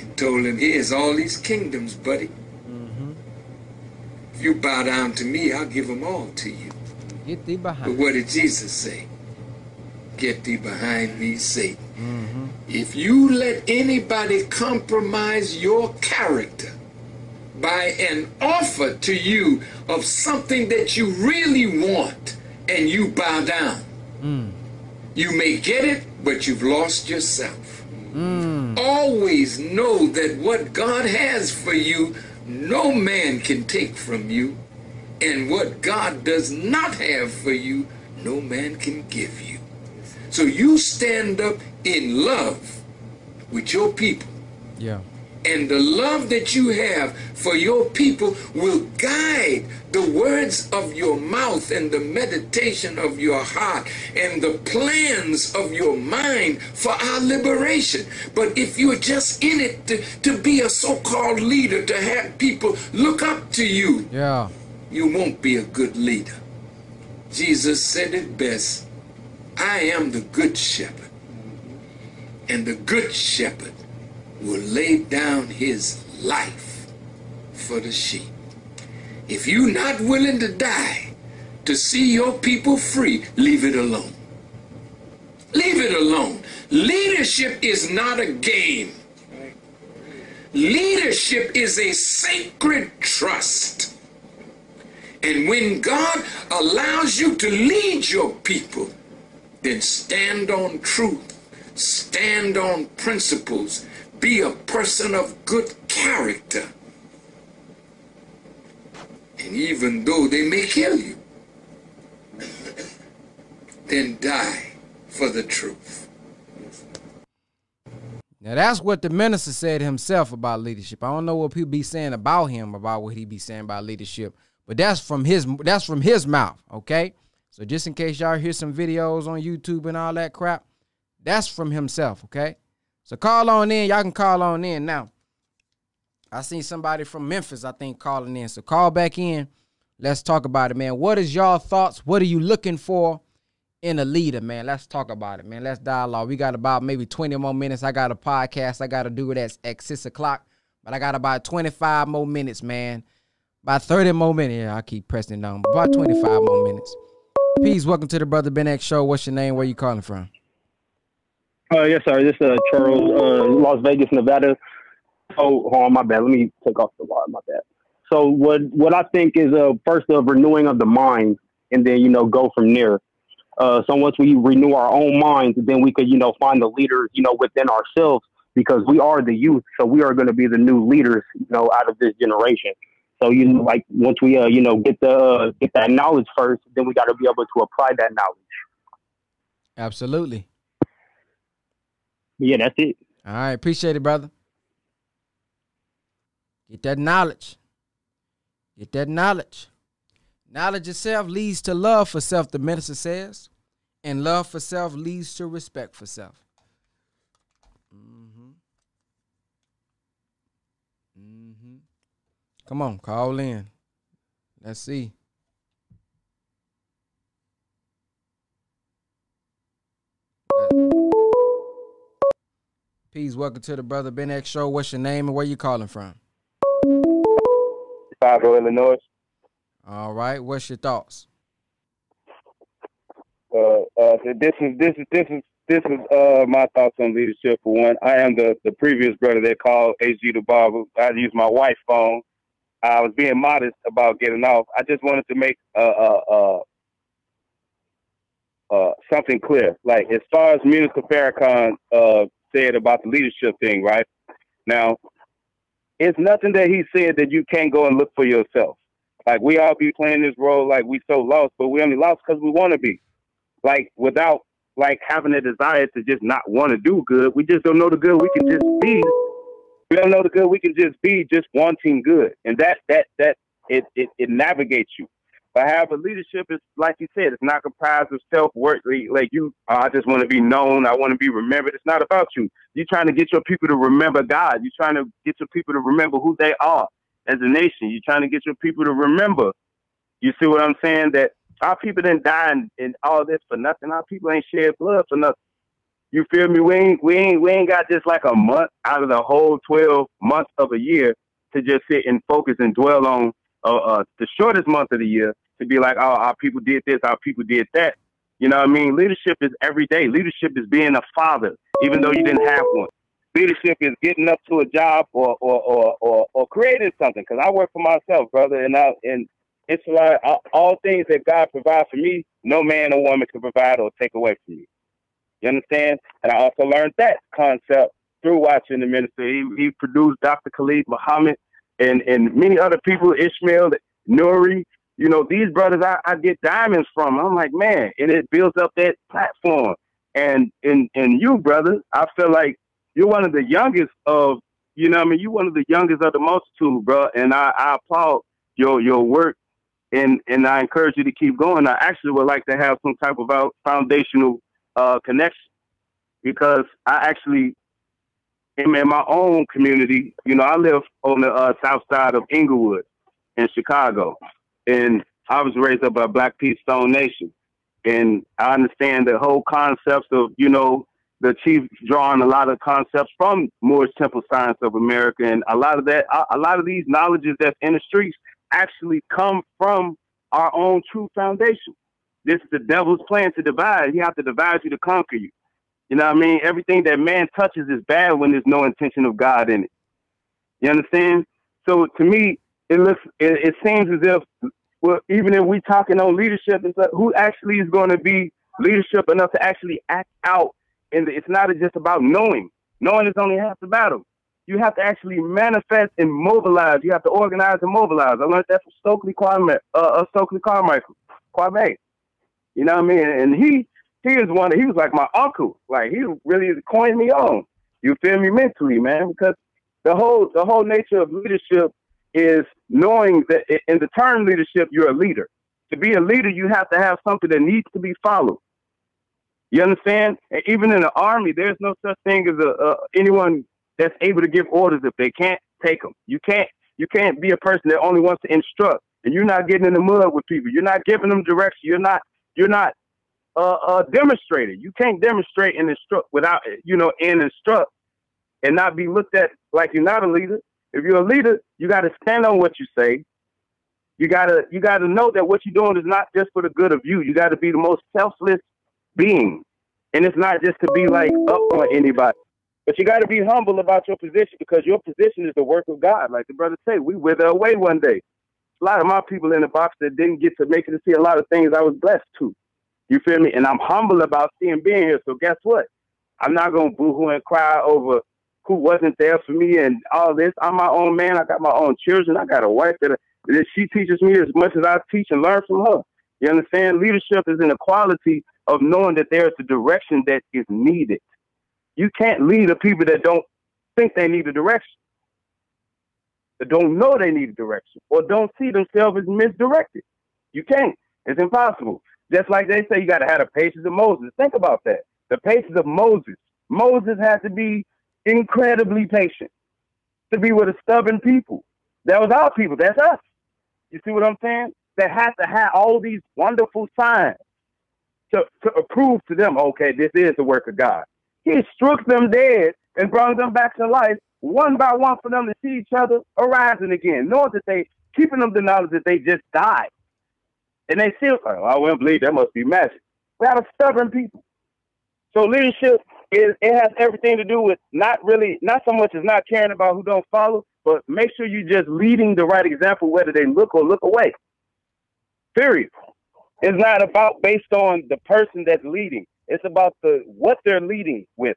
and told him, Here's all these kingdoms, buddy. If you bow down to me, I'll give them all to you. get thee But what did Jesus say? Get thee behind me, Satan. Mm-hmm. If you let anybody compromise your character by an offer to you of something that you really want and you bow down, Mm. You may get it, but you've lost yourself. Mm. Always know that what God has for you, no man can take from you. And what God does not have for you, no man can give you. So you stand up in love with your people. Yeah. And the love that you have for your people will guide the words of your mouth and the meditation of your heart and the plans of your mind for our liberation. But if you're just in it to, to be a so-called leader, to have people look up to you, Yeah. you won't be a good leader. Jesus said it best. I am the good shepherd. And the good shepherd will lay down his life for the sheep. If you're not willing to die to see your people free, leave it alone. Leave it alone. Leadership is not a game. Leadership is a sacred trust. And when God allows you to lead your people, then stand on truth, stand on principles, be a person of good character. And even though they may kill you, then die for the truth. Now that's what the minister said himself about leadership. I don't know what people be saying about him about what he be saying about leadership, but that's from his that's from his mouth. Okay, so just in case y'all hear some videos on YouTube and all that crap, that's from himself. Okay, so call on in. Y'all can call on in now. I seen somebody from Memphis, I think, calling in. So call back in. Let's talk about it, man. What is y'all thoughts? What are you looking for in a leader, man? Let's talk about it, man. Let's dialogue. We got about maybe 20 more minutes. I got a podcast. I got to do it at, at 6 o'clock. But I got about 25 more minutes, man. About 30 more minutes. Yeah, I keep pressing. But about 25 more minutes. Peace. Welcome to the Brother Ben X Show. What's your name? Where you calling from? Uh, yes, sir. This is uh, Charles, uh, Las Vegas, Nevada. Oh, hold on, my bad. Let me take off the wire. My bad. So what what I think is uh, first a renewing of the mind, and then you know go from there. Uh, so once we renew our own minds, then we could you know find the leaders you know within ourselves because we are the youth. So we are going to be the new leaders you know out of this generation. So you know, like once we uh, you know get the uh, get that knowledge first, then we got to be able to apply that knowledge. Absolutely. Yeah, that's it. All right. Appreciate it, brother. Get that knowledge. Get that knowledge. Knowledge itself leads to love for self, the minister says. And love for self leads to respect for self. Mm-hmm. Mm-hmm. Come on, call in. Let's see. Peace. Welcome to the Brother Ben X Show. What's your name and where you calling from? Chicago, Illinois. All right. What's your thoughts? Uh, uh, this is this is this is this is uh my thoughts on leadership. For one, I am the the previous brother that called AG the barber. I used my wife's phone. I was being modest about getting off. I just wanted to make uh uh uh, uh something clear. Like as far as Minister Farrakhan uh said about the leadership thing, right? Now, it's nothing that he said that you can't go and look for yourself. Like we all be playing this role like we so lost, but we only lost because we want to be. Like without like having a desire to just not want to do good, we just don't know the good we can just be. We don't know the good we can just be, just wanting good, and that that that it it, it navigates you. But however, leadership is like you said, it's not comprised of self worth. Like you, oh, I just want to be known. I want to be remembered. It's not about you. You're trying to get your people to remember God. You're trying to get your people to remember who they are as a nation. You're trying to get your people to remember. You see what I'm saying? That our people didn't die in, and all this for nothing. Our people ain't shed blood for nothing. You feel me? We ain't we ain't we ain't got just like a month out of the whole twelve months of a year to just sit and focus and dwell on uh, uh, the shortest month of the year to be like, oh, our people did this, our people did that. You know what I mean? Leadership is every day. Leadership is being a father, even though you didn't have one. Leadership is getting up to a job or or or or, or creating something. Because I work for myself, brother, and I and it's like all, all things that God provides for me, no man or woman can provide or take away from me. You understand? And I also learned that concept through watching the minister. He, he produced Dr. Khalid Muhammad and, and many other people, Ishmael, Nuri. You know, these brothers I, I get diamonds from. I'm like, man, and it builds up that platform. And in in you, brother, I feel like you're one of the youngest of You know, I mean, you're one of the youngest of the multitude, bro, and I, I applaud your your work, and and I encourage you to keep going. I actually would like to have some type of foundational uh, connection because I actually am in my own community. You know, I live on the uh, south side of Englewood in Chicago, and I was raised up by Black Peace Stone Nation, and I understand the whole concepts of you know the chief drawing a lot of concepts from Moorish Temple Science of America, and a lot of that, a, lot of these knowledges that's in the streets actually come from our own true foundation. This is the devil's plan to divide. He have to divide you to conquer you. You know what I mean? Everything that man touches is bad when there's no intention of God in it. You understand? So to me, it looks, it, it seems as if, well, even if we talking on leadership, it's like who actually is going to be leadership enough to actually act out. And it's not just about knowing. Knowing is only half the battle. You have to actually manifest and mobilize. You have to organize and mobilize. I learned that from Stokely Carmichael. Uh, uh, Stokely Carmichael. Kwame. You know what I mean? And he he is one. He was like my uncle. Like he really coined me on. You feel me mentally, man? Because the whole the whole nature of leadership is knowing that in the term leadership, you're a leader. To be a leader, you have to have something that needs to be followed. You understand? And even in the army, there's no such thing as a, anyone that's able to give orders if they can't take them. You can't you can't be a person that only wants to instruct, and you're not getting in the mud with people. You're not giving them direction. You're not you're not uh, uh, demonstrated. You can't demonstrate and instruct without, you know, and instruct and not be looked at like you're not a leader. If you're a leader, you got to stand on what you say. You gotta, you gotta know that what you're doing is not just for the good of you. You got to be the most selfless being, and it's not just to be like up on anybody. But you got to be humble about your position because your position is the work of God. Like the brother say, we wither away one day. A lot of my people in the box that didn't get to make it to see a lot of things I was blessed to. You feel me? And I'm humble about seeing being here. So guess what? I'm not gonna boohoo and cry over who wasn't there for me and all this. I'm my own man. I got my own children. I got a wife that, that she teaches me as much as I teach and learn from her. You understand? Leadership is in the quality of knowing that there's a direction that is needed. You can't lead the people that don't think they need a direction, that don't know they need a direction, or don't see themselves as misdirected. You can't. It's impossible. Just like they say, you got to have the patience of Moses. Think about that. The patience of Moses. Moses had to be incredibly patient to be with a stubborn people. That was our people. That's us. You see what I'm saying? That had to have all these wonderful signs to, to prove to them, okay, this is the work of God. He struck them dead and brought them back to life one by one for them to see each other arising again, knowing that they, keeping them the knowledge that they just died. And they still, oh, I wouldn't believe that must be magic. We have a stubborn people. So leadership is it has everything to do with not really, not so much as not caring about who don't follow, but make sure you're just leading the right example, whether they look or look away. Period. It's not about based on the person that's leading. It's about the what they're leading with.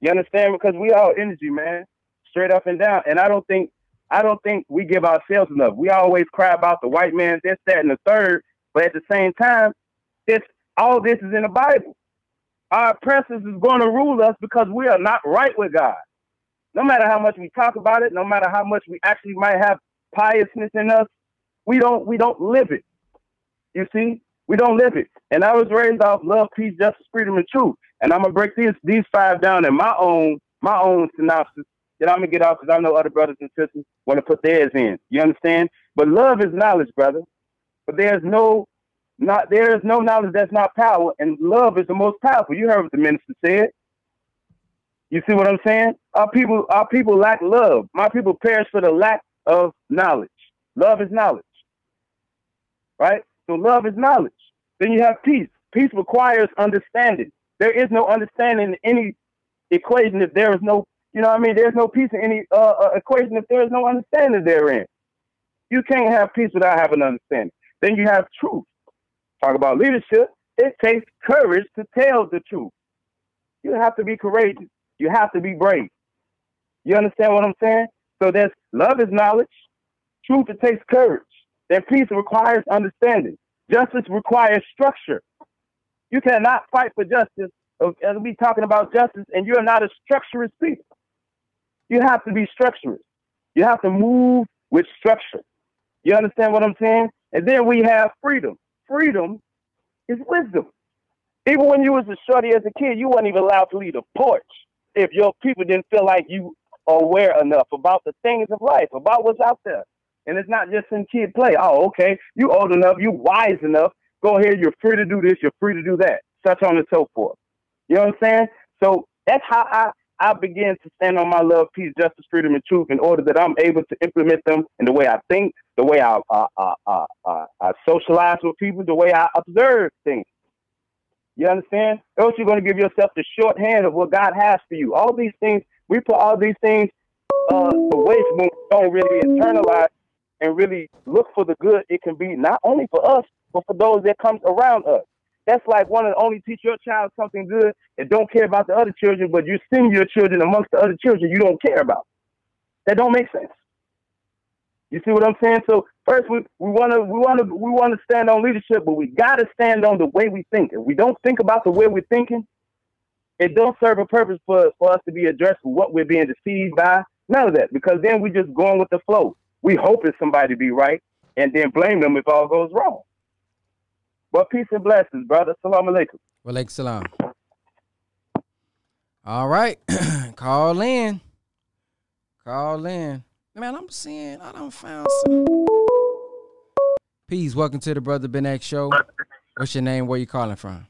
You understand? Because we all energy, man, straight up and down. And I don't think I don't think we give ourselves enough. We always cry about the white man, this, that, and the third, but at the same time, this all this is in the Bible. Our oppressors is going to rule us because we are not right with God. No matter how much we talk about it, no matter how much we actually might have piousness in us, we don't we don't live it. You see, we don't live it. And I was raised off love, peace, justice, freedom, and truth. And I'm gonna break these these five down in my own my own synopsis that I'm gonna get off because I know other brothers and sisters want to put theirs in. You understand? But love is knowledge, brother. But there's no not there is no knowledge that's not power, and love is the most powerful. You heard what the minister said. You see what I'm saying? Our people, our people lack love. My people perish for the lack of knowledge. Love is knowledge. Right? So love is knowledge. Then you have peace. Peace requires understanding. There is no understanding in any equation if there is no you know what I mean? There's no peace in any uh, uh, equation if there is no understanding therein. You can't have peace without having understanding. Then you have truth. Talk about leadership. It takes courage to tell the truth. You have to be courageous. You have to be brave. You understand what I'm saying? So there's love is knowledge. Truth it takes courage. Then peace requires understanding. Justice requires structure. You cannot fight for justice oh, as we talking about justice and you're not a structurist people. You have to be structured. You have to move with structure. You understand what I'm saying? And then we have freedom. Freedom is wisdom. Even when you was a shorty as a kid, you weren't even allowed to leave the porch if your people didn't feel like you are aware enough about the things of life, about what's out there. And it's not just in kid play. Oh, okay, you old enough, you wise enough. Go ahead, you're free to do this, you're free to do that, such on and so forth. You know what I'm saying? So that's how I I begin to stand on my love, peace, justice, freedom, and truth in order that I'm able to implement them in the way I think, the way I, I, socialize with people, the way I observe things. You understand? Else you're going to give yourself the shorthand of what God has for you. All these things, we put all these things uh, away when we don't really internalize and really look for the good it can be, not only for us, but for those that comes around us. That's like one and only teach your child something good and don't care about the other children, but you send your children amongst the other children you don't care about. That don't make sense. You see what I'm saying? So first we, we wanna we wanna we wanna stand on leadership, but we gotta stand on the way we think. If we don't think about the way we're thinking, it don't serve a purpose for, for us to be addressed what we're being deceived by. None of that. Because then we're just going with the flow. We hoping somebody be right and then blame them if all goes wrong. But peace and blessings, brother. Salam alaikum. Walaikum salam. All right. Call in. Call in. Man, I'm seeing, I don't found some. Peace. Welcome to the Brother Ben X Show. What's your name? Where you calling from?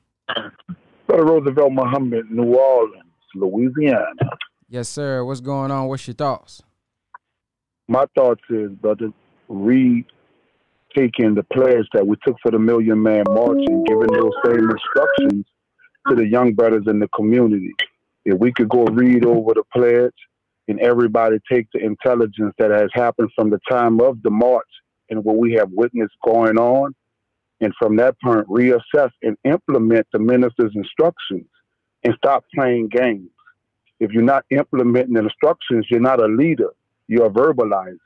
Brother Roosevelt Muhammad, New Orleans, Louisiana. Yes, sir. What's going on? What's your thoughts? My thoughts is, brother, read taking the pledge that we took for the Million Man March and giving those same instructions to the young brothers in the community. If we could go read over the pledge and everybody take the intelligence that has happened from the time of the march and what we have witnessed going on, and from that point reassess and implement the minister's instructions and stop playing games. If you're not implementing the instructions, you're not a leader, you're a verbalizer.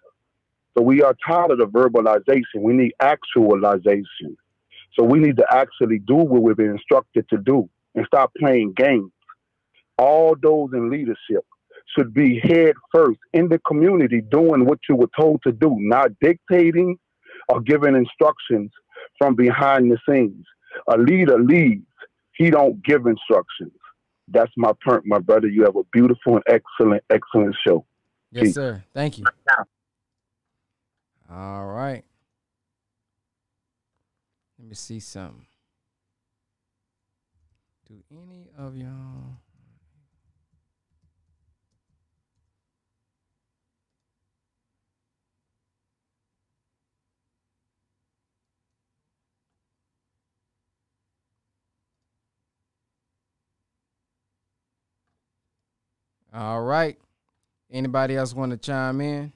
So we are tired of the verbalization. We need actualization. So we need to actually do what we've been instructed to do and stop playing games. All those in leadership should be head first in the community doing what you were told to do, not dictating or giving instructions from behind the scenes. A leader leads. He don't give instructions. That's my point, my brother. You have a beautiful and excellent, excellent show. Yes, Peace. sir. Thank you. All right. Let me see something. Do any of y'all All right. Anybody else want to chime in?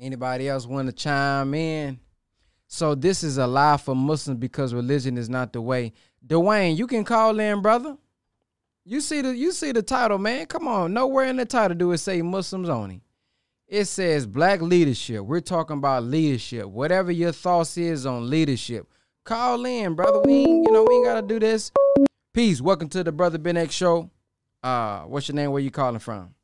Anybody else want to chime in? So this is a lie for Muslims because religion is not the way. Dwayne, you can call in, brother. You see the you see the title, man. Come on, nowhere in the title do it say Muslims only. It says black leadership. We're talking about leadership. Whatever your thoughts is on leadership, call in, brother. We ain't, you know we ain't gotta do this. Peace. Welcome to the Brother Ben X Show. Uh, what's your name? Where you calling from?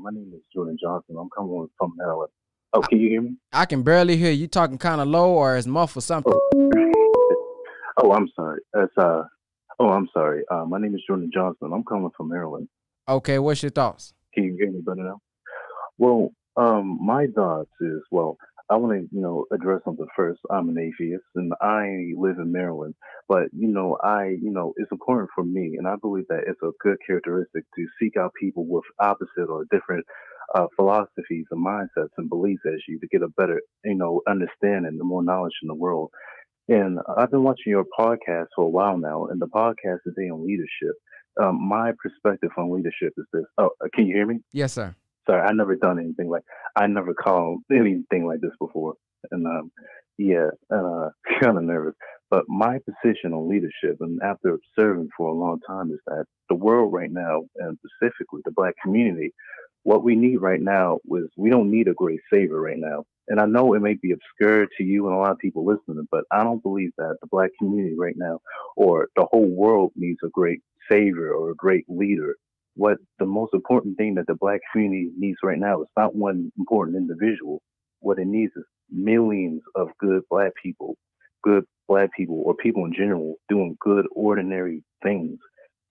Oh. My name is Jordan Johnson. I'm coming from Maryland. Oh, can you hear me? I can barely hear you talking kind of low or it's muffled something. Oh, I'm sorry. That's uh. Oh, I'm sorry. Uh, my name is Jordan Johnson. I'm coming from Maryland. Okay, what's your thoughts? Can you hear me better now? Well, um, my thoughts is well, I want to you know address something first. I'm an atheist and I live in Maryland, but you know I you know it's important for me, and I believe that it's a good characteristic to seek out people with opposite or different uh, philosophies and mindsets and beliefs as you to get a better you know understanding, the more knowledge in the world. And I've been watching your podcast for a while now, and the podcast today on leadership. Um, my perspective on leadership is this. Oh, uh, can you hear me? Yes, sir. Sorry, I never done anything like I never called anything like this before, and um, yeah, uh, kind of nervous. But my position on leadership, and after observing for a long time, is that the world right now, and specifically the black community, What we need right now is we don't need a great savior right now. And I know it may be obscure to you and a lot of people listening, but I don't believe that the black community right now or the whole world needs a great savior or a great leader. What the most important thing that the black community needs right now is not one important individual. What it needs is millions of good black people, good black people or people in general doing good ordinary things.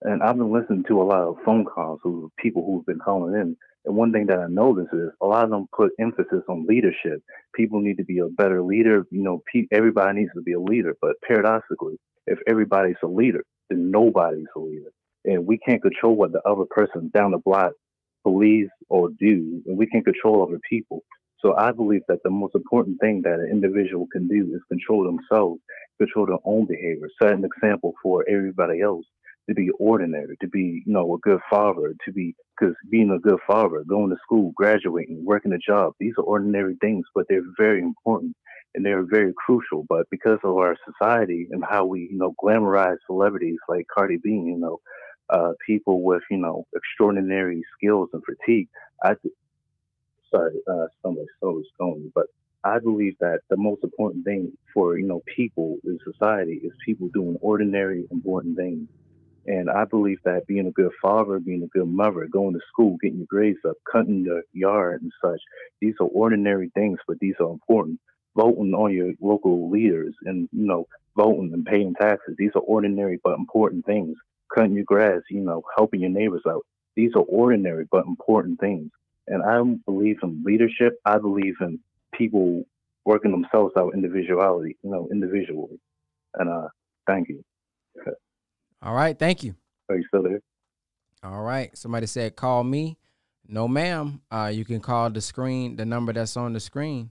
And I've been listening to a lot of phone calls of people who've been calling in. And one thing that I notice is a lot of them put emphasis on leadership. People need to be a better leader. You know, pe- everybody needs to be a leader. But paradoxically, if everybody's a leader, then nobody's a leader. And we can't control what the other person down the block believes or do. And we can't control other people. So I believe that the most important thing that an individual can do is control themselves, control their own behavior, set an example for everybody else to be ordinary, to be, you know, a good father, to be, because being a good father, going to school, graduating, working a job, these are ordinary things, but they're very important and they're very crucial. But because of our society and how we, you know, glamorize celebrities like Cardi B, you know, uh, people with, you know, extraordinary skills and fatigue, I, sorry, uh, somebody so going, but I believe that the most important thing for you know people in society is people doing ordinary important things. And I believe that being a good father, being a good mother, going to school, getting your grades up, cutting the yard and such, these are ordinary things, but these are important. Voting on your local leaders and, you know, voting and paying taxes, these are ordinary but important things. Cutting your grass, you know, helping your neighbors out. These are ordinary but important things. And I believe in leadership. I believe in people working themselves out individuality, you know, individually. And uh, thank you. All right, thank you. Are you still there? All right. Somebody said call me. No, ma'am. Uh, you can call the screen, the number that's on the screen.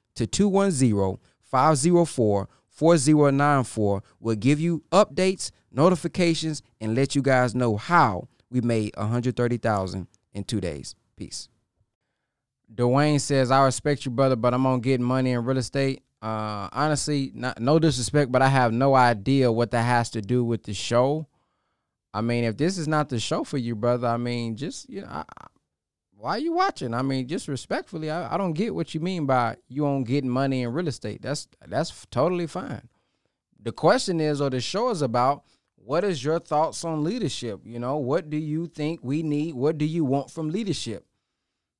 to 210 504 4094. We'll give you updates, notifications, and let you guys know how we made 130,000 in 2 days. Peace. Dwayne says, "I respect you, brother, but I'm on getting money in real estate. Uh, honestly, not, no disrespect, but I have no idea what that has to do with the show. I mean, if this is not the show for you, brother, I mean, just you know, I, why are you watching? I mean, just respectfully, I, I don't get what you mean by you on getting money in real estate. That's that's totally fine. The question is, or the show is about what is your thoughts on leadership? You know, what do you think we need? What do you want from leadership?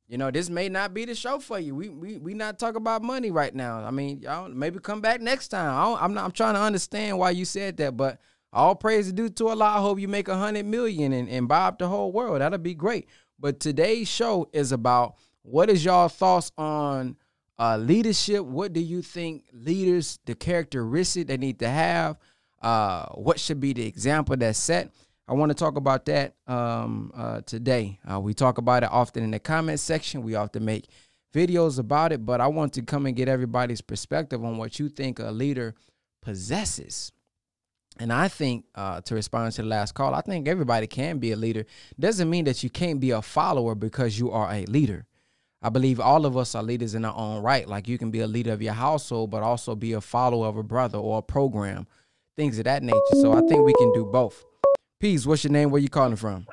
You know, this may not be the show for you. We we we not talk about money right now. I mean, y'all maybe come back next time. I am not. I'm trying to understand why you said that, but all praise is due to Allah. I hope you make a hundred million and, and buy up the whole world. That'll be great. But today's show is about what is y'all thoughts on uh, leadership? What do you think leaders, the characteristic they need to have? uh, what should be the example that's set. I want to talk about that um, uh, today. Uh, we talk about it often in the comment section. We often make videos about it, but I want to come and get everybody's perspective on what you think a leader possesses. And I think uh, to respond to the last call, I think everybody can be a leader. Doesn't mean that you can't be a follower because you are a leader. I believe all of us are leaders in our own right. Like you can be a leader of your household, but also be a follower of a brother or a program things of that nature. So I think we can do both. Peace, what's your name? Where you calling from?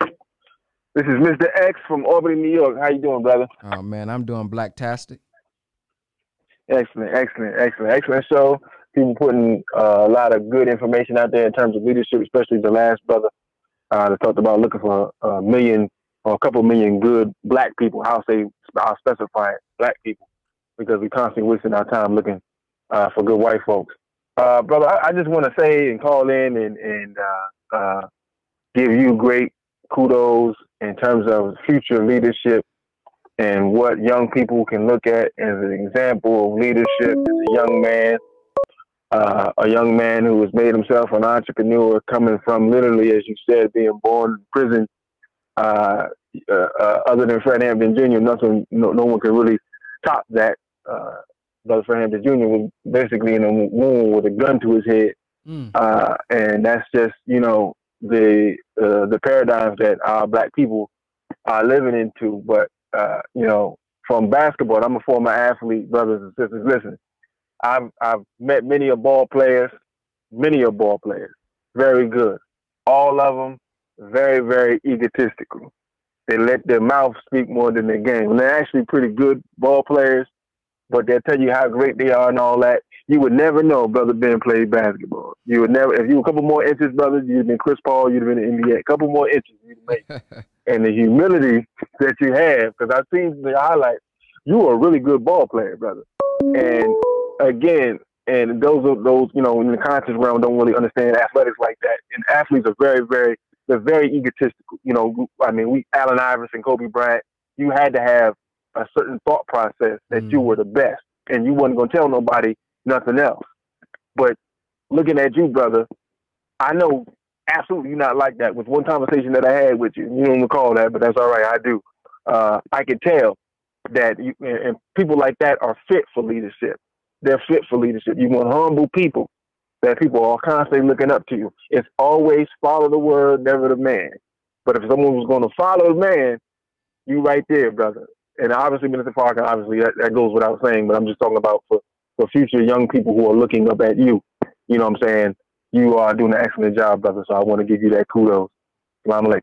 This is Mr. X from Albany, New York. How you doing, brother? Oh man, I'm doing blacktastic. Excellent, excellent, excellent, excellent show. People putting uh, a lot of good information out there in terms of leadership, especially the last brother uh, that talked about looking for a million or a couple million good black people. I'll say I'll specify it, black people because we're constantly wasting our time looking uh, for good white folks. Uh, brother, I, I just want to say and call in and, and uh, uh, give you great kudos in terms of future leadership and what young people can look at as an example of leadership as a young man, uh, a young man who has made himself an entrepreneur coming from literally, as you said, being born in prison uh, uh, uh, other than Fred Hampton Jr., nothing, no, no one can really top that. Uh, Brother Fred Hampton Jr. was basically in a room with a gun to his head, Mm. uh, and that's just you know the uh, the paradigms that our black people are living into. But uh, you know, from basketball, I'm a former athlete, brothers and sisters. Listen, I've I've met many of ball players, many of ball players, very good. All of them very very egotistical. They let their mouth speak more than their game. And they're actually pretty good ball players, but they'll tell you how great they are and all that. You would never know brother Ben played basketball. You would never if you were a couple more inches, brother, you'd have been Chris Paul, you'd have been in the NBA. A couple more inches, you'd made. and the humility that you have, because I've seen the highlights, you are a really good ball player, brother. And again, and those are those, you know, in the conscious realm don't really understand athletics like that. And athletes are very, very they're very egotistical. You know, I mean, we Allen Iverson, Kobe Bryant, you had to have a certain thought process that you were the best, and you wasn't gonna tell nobody nothing else. But looking at you, brother, I know absolutely you're not like that. With one conversation that I had with you, you don't recall that, but that's all right. I do. Uh, I can tell that you and and people like that are fit for leadership. They're fit for leadership. You want humble people that people are constantly looking up to you. It's always follow the word, never the man. But if someone was going to follow the man, you right there, brother. And obviously, Minister Parker, obviously that, that goes without saying. But I'm just talking about for for future young people who are looking up at you. You know what I'm saying? You are doing an excellent job, brother. So I want to give you that kudos. Salam alaikum.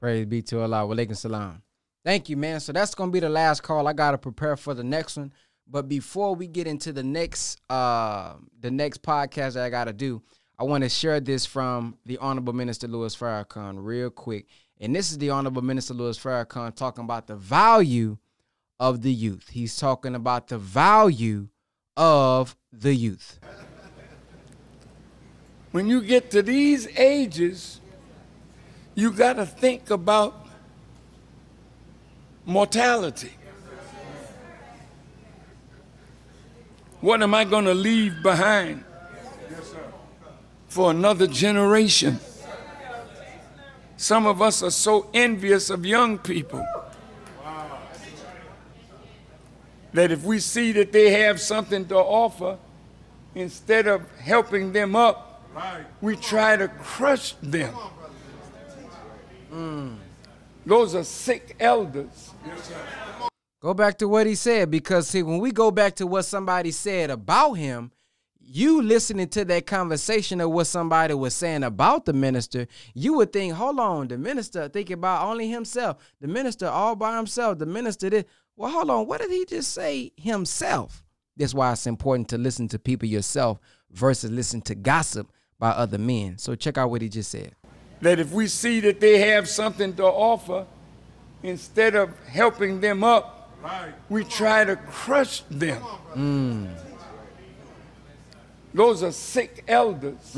Praise be to Allah. Walaikum salam. Thank you, man. So that's gonna be the last call. I gotta prepare for the next one. But before we get into the next uh the next podcast that I gotta do, I want to share this from the Honorable Minister Louis Farrakhan real quick. And this is the Honorable Minister Louis Farrakhan talking about the value of the youth. He's talking about the value of the youth. When you get to these ages, you got to think about mortality. What am I going to leave behind for another generation? Some of us are so envious of young people that if we see that they have something to offer, instead of helping them up, we try to crush them. Those are sick elders. Go back to what he said because see, when we go back to what somebody said about him, you listening to that conversation of what somebody was saying about the minister, you would think, hold on, the minister thinking about only himself, the minister all by himself, the minister did. Well, hold on, what did he just say himself? That's why it's important to listen to people yourself versus listen to gossip by other men. So check out what he just said. That if we see that they have something to offer, instead of helping them up, we try to crush them. Mm. Those are sick elders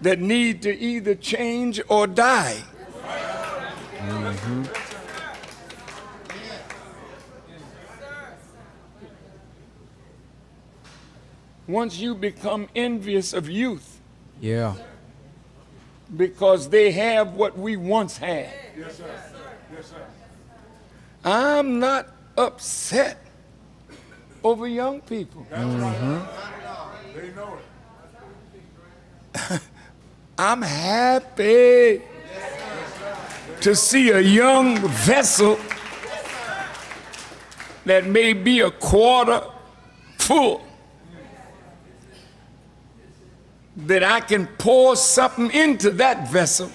that need to either change or die. Mhm. Once you become envious of youth Yeah. because they have what we once had, Yes, sir. Yes, sir. I'm not upset over young people. That's right. Mm-hmm. They know it. I'm happy to see a young vessel that may be a quarter full that I can pour something into that vessel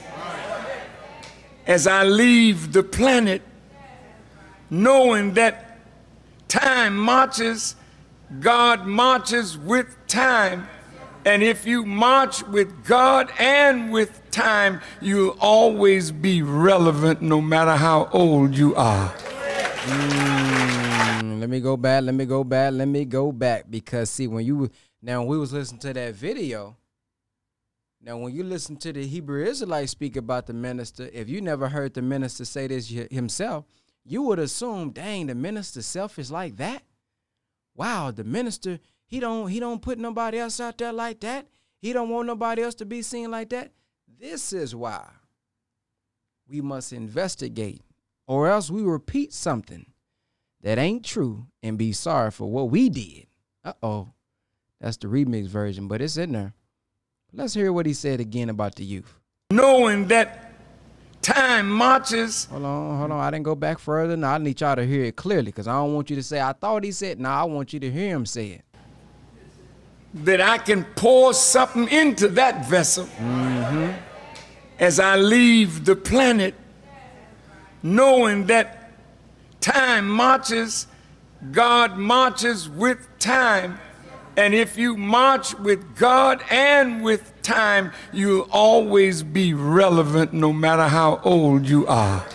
as I leave the planet, knowing that time marches, God marches with time. And if you march with God and with time, you'll always be relevant no matter how old you are. Mm, let me go back. Let me go back. Let me go back because see when you now we was listening to that video. Now when you listen to the Hebrew Israelite speak about the minister, if you never heard the minister say this himself, you would assume, dang, the minister selfish like that. Wow, the minister he don't he don't put nobody else out there like that. He don't want nobody else to be seen like that. This is why we must investigate, or else we repeat something that ain't true and be sorry for what we did. Uh oh. That's the remix version, but it's in there. Let's hear what he said again about the youth. Knowing that time marches. Hold on, hold on. I didn't go back further. Now I need y'all to hear it clearly because I don't want you to say, I thought he said. Now I want you to hear him say it. That I can pour something into that vessel mm-hmm. as I leave the planet, knowing that time marches, God marches with time. And if you march with God and with time, you'll always be relevant no matter how old you are.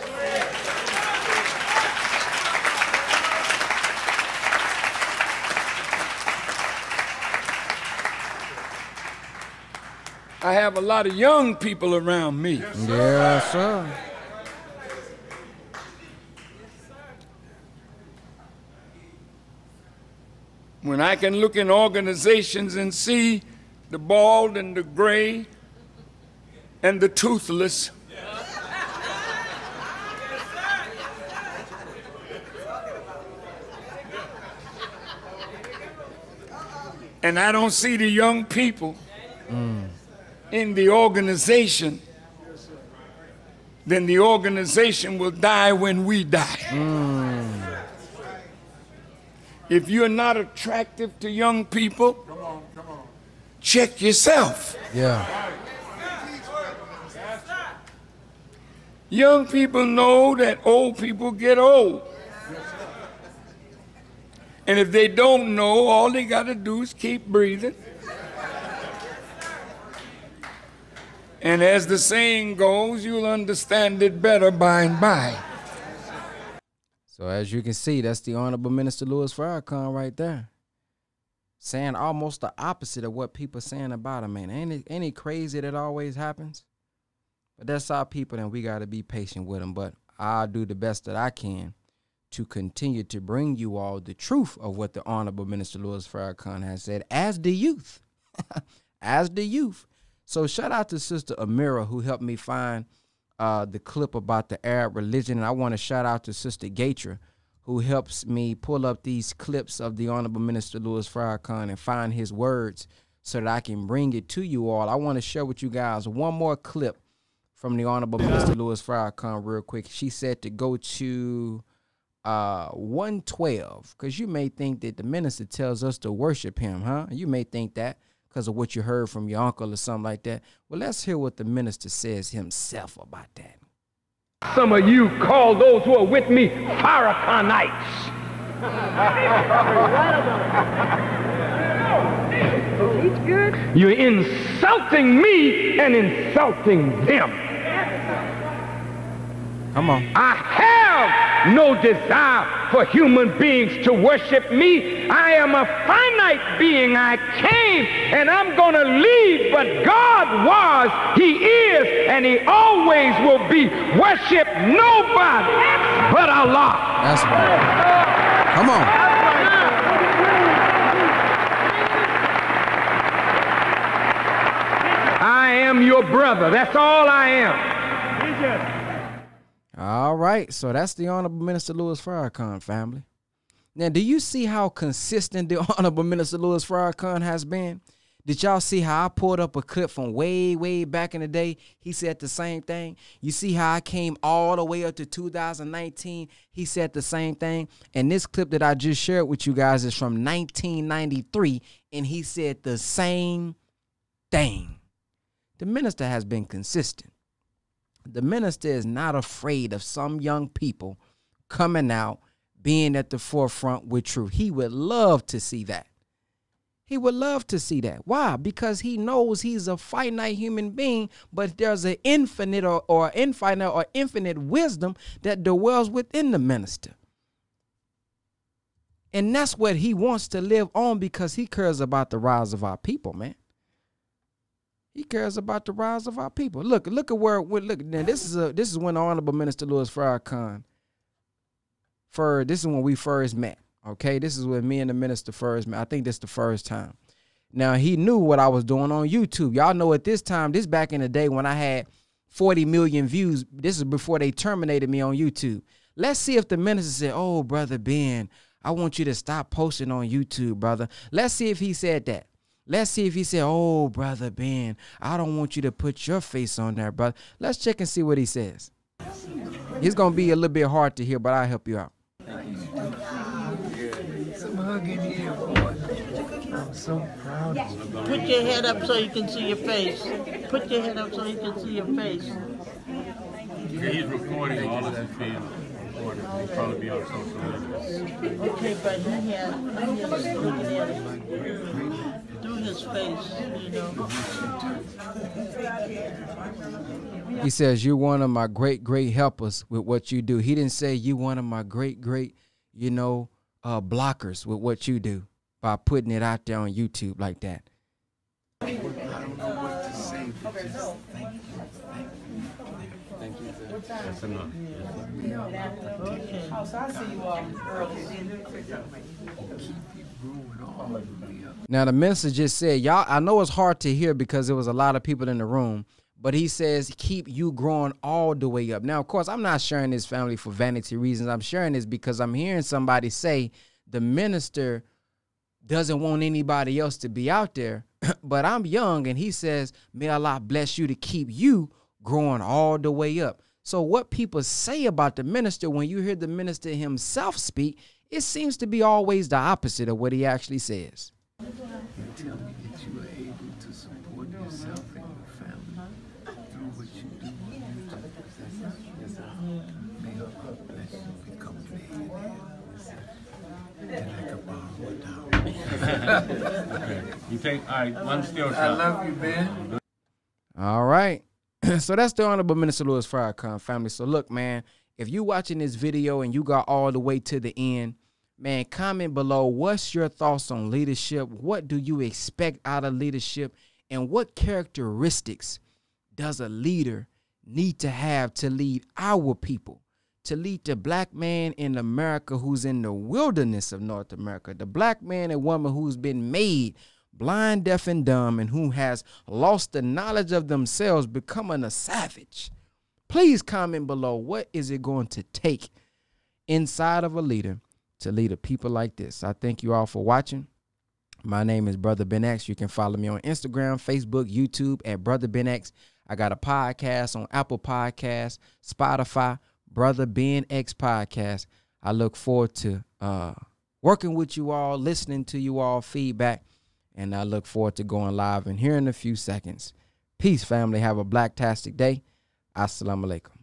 I have a lot of young people around me. Yes, sir. When I can look in organizations and see the bald and the gray and the toothless. And I don't see the young people Mm. in the organization, then the organization will die when we die. Mm. If you're not attractive to young people, come on, come on. check yourself. Yeah. Young people know that old people get old. And if they don't know, all they got to do is keep breathing. And as the saying goes, you'll understand it better by and by. So as you can see, that's the Honorable Minister Louis Farrakhan right there. Saying almost the opposite of what people saying about him, man. Ain't it, ain't it crazy that always happens? But that's our people, and we got to be patient with them. But I'll do the best that I can to continue to bring you all the truth of what the Honorable Minister Louis Farrakhan has said as the youth. as the youth. So shout out to Sister Amira who helped me find uh, the clip about the Arab religion. And I want to shout out to Sister Gatra who helps me pull up these clips of the Honorable Minister Louis Farrakhan and find his words so that I can bring it to you all. I want to share with you guys one more clip from the Honorable Minister Louis Farrakhan real quick. She said to go to uh 112 because you may think that the minister tells us to worship him, huh? You may think that because of what you heard from your uncle or something like that. Well, let's hear what the minister says himself about that. Some of you call those who are with me Farrakhanites. You're insulting me and insulting them. Come on. I have no desire for human beings to worship me. I am a finite being. I came and I'm going to leave, but God was, He is, and He always will be. Worship nobody but Allah. That's right. Come on. I am your brother. That's all I am. All right, so that's the Honorable Minister Louis Farrakhan family. Now, do you see how consistent the Honorable Minister Louis Farrakhan has been? Did y'all see how I pulled up a clip from way, way back in the day? He said the same thing. You see how I came all the way up to 2019? He said the same thing. And this clip that I just shared with you guys is from 1993, and he said the same thing. The minister has been consistent the minister is not afraid of some young people coming out being at the forefront with truth. He would love to see that. He would love to see that. Why? Because he knows he's a finite human being, but there's an infinite or, or infinite or infinite wisdom that dwells within the minister. And that's what he wants to live on because he cares about the rise of our people, man. He cares about the rise of our people. Look, look at where look now. This is a this is when Honorable Minister Louis Farrakhan. For this is when we first met. Okay, this is when me and the minister first met. I think this is the first time. Now he knew what I was doing on YouTube. Y'all know at this time, this back in the day when I had 40 million views. This is before they terminated me on YouTube. Let's see if the minister said, Oh, brother Ben, I want you to stop posting on YouTube, brother. Let's see if he said that. Let's see if he said, Oh, brother Ben, I don't want you to put your face on there, brother. Let's check and see what he says. It's going to be a little bit hard to hear, but I'll help you out. Some hugging here, boy. I'm so proud of you. Put your head up so you can see your face. Put your head up so you can see your face. He's recording all of that being recorded. He'll probably be on social media. Okay, but he had, he had looking at it through his face, you know. He says, You're one of my great, great helpers with what you do. He didn't say, You're one of my great, great, you know, uh, blockers with what you do by putting it out there on YouTube like that. I don't know what to say, but just thank you. Thank you. That's enough. Okay. Oh, so I see you um, early. Now the minister just said, Y'all, I know it's hard to hear because there was a lot of people in the room, but he says, keep you growing all the way up. Now, of course, I'm not sharing this family for vanity reasons. I'm sharing this because I'm hearing somebody say the minister doesn't want anybody else to be out there. but I'm young, and he says, May Allah bless you to keep you growing all the way up. So, what people say about the minister, when you hear the minister himself speak, it seems to be always the opposite of what he actually says. You tell me that you are able to support yourself and your family through what you do on YouTube. Yes. May Allah bless you become a millionaire. And I can borrow a dollar. You take, all right, one still shot. I love you, man. All right. so that's the Honorable Minister Louis Farrakhan family. So look, man, if you watching this video and you got all the way to the end, man, comment below what's your thoughts on leadership? What do you expect out of leadership? And what characteristics does a leader need to have to lead our people? To lead the black man in America who's in the wilderness of North America, the black man and woman who's been made blind, deaf, and dumb, and who has lost the knowledge of themselves, becoming a savage. Please comment below what is it going to take inside of a leader to lead a people like this. I thank you all for watching. My name is Brother Ben X. You can follow me on Instagram, Facebook, YouTube at Brother Ben X. I got a podcast on Apple Podcasts, Spotify, Brother Ben X Podcast. I look forward to uh, working with you all, listening to you all feedback. And I look forward to going live in here in a few seconds. Peace, family. Have a blacktastic day. Assalamu alaikum.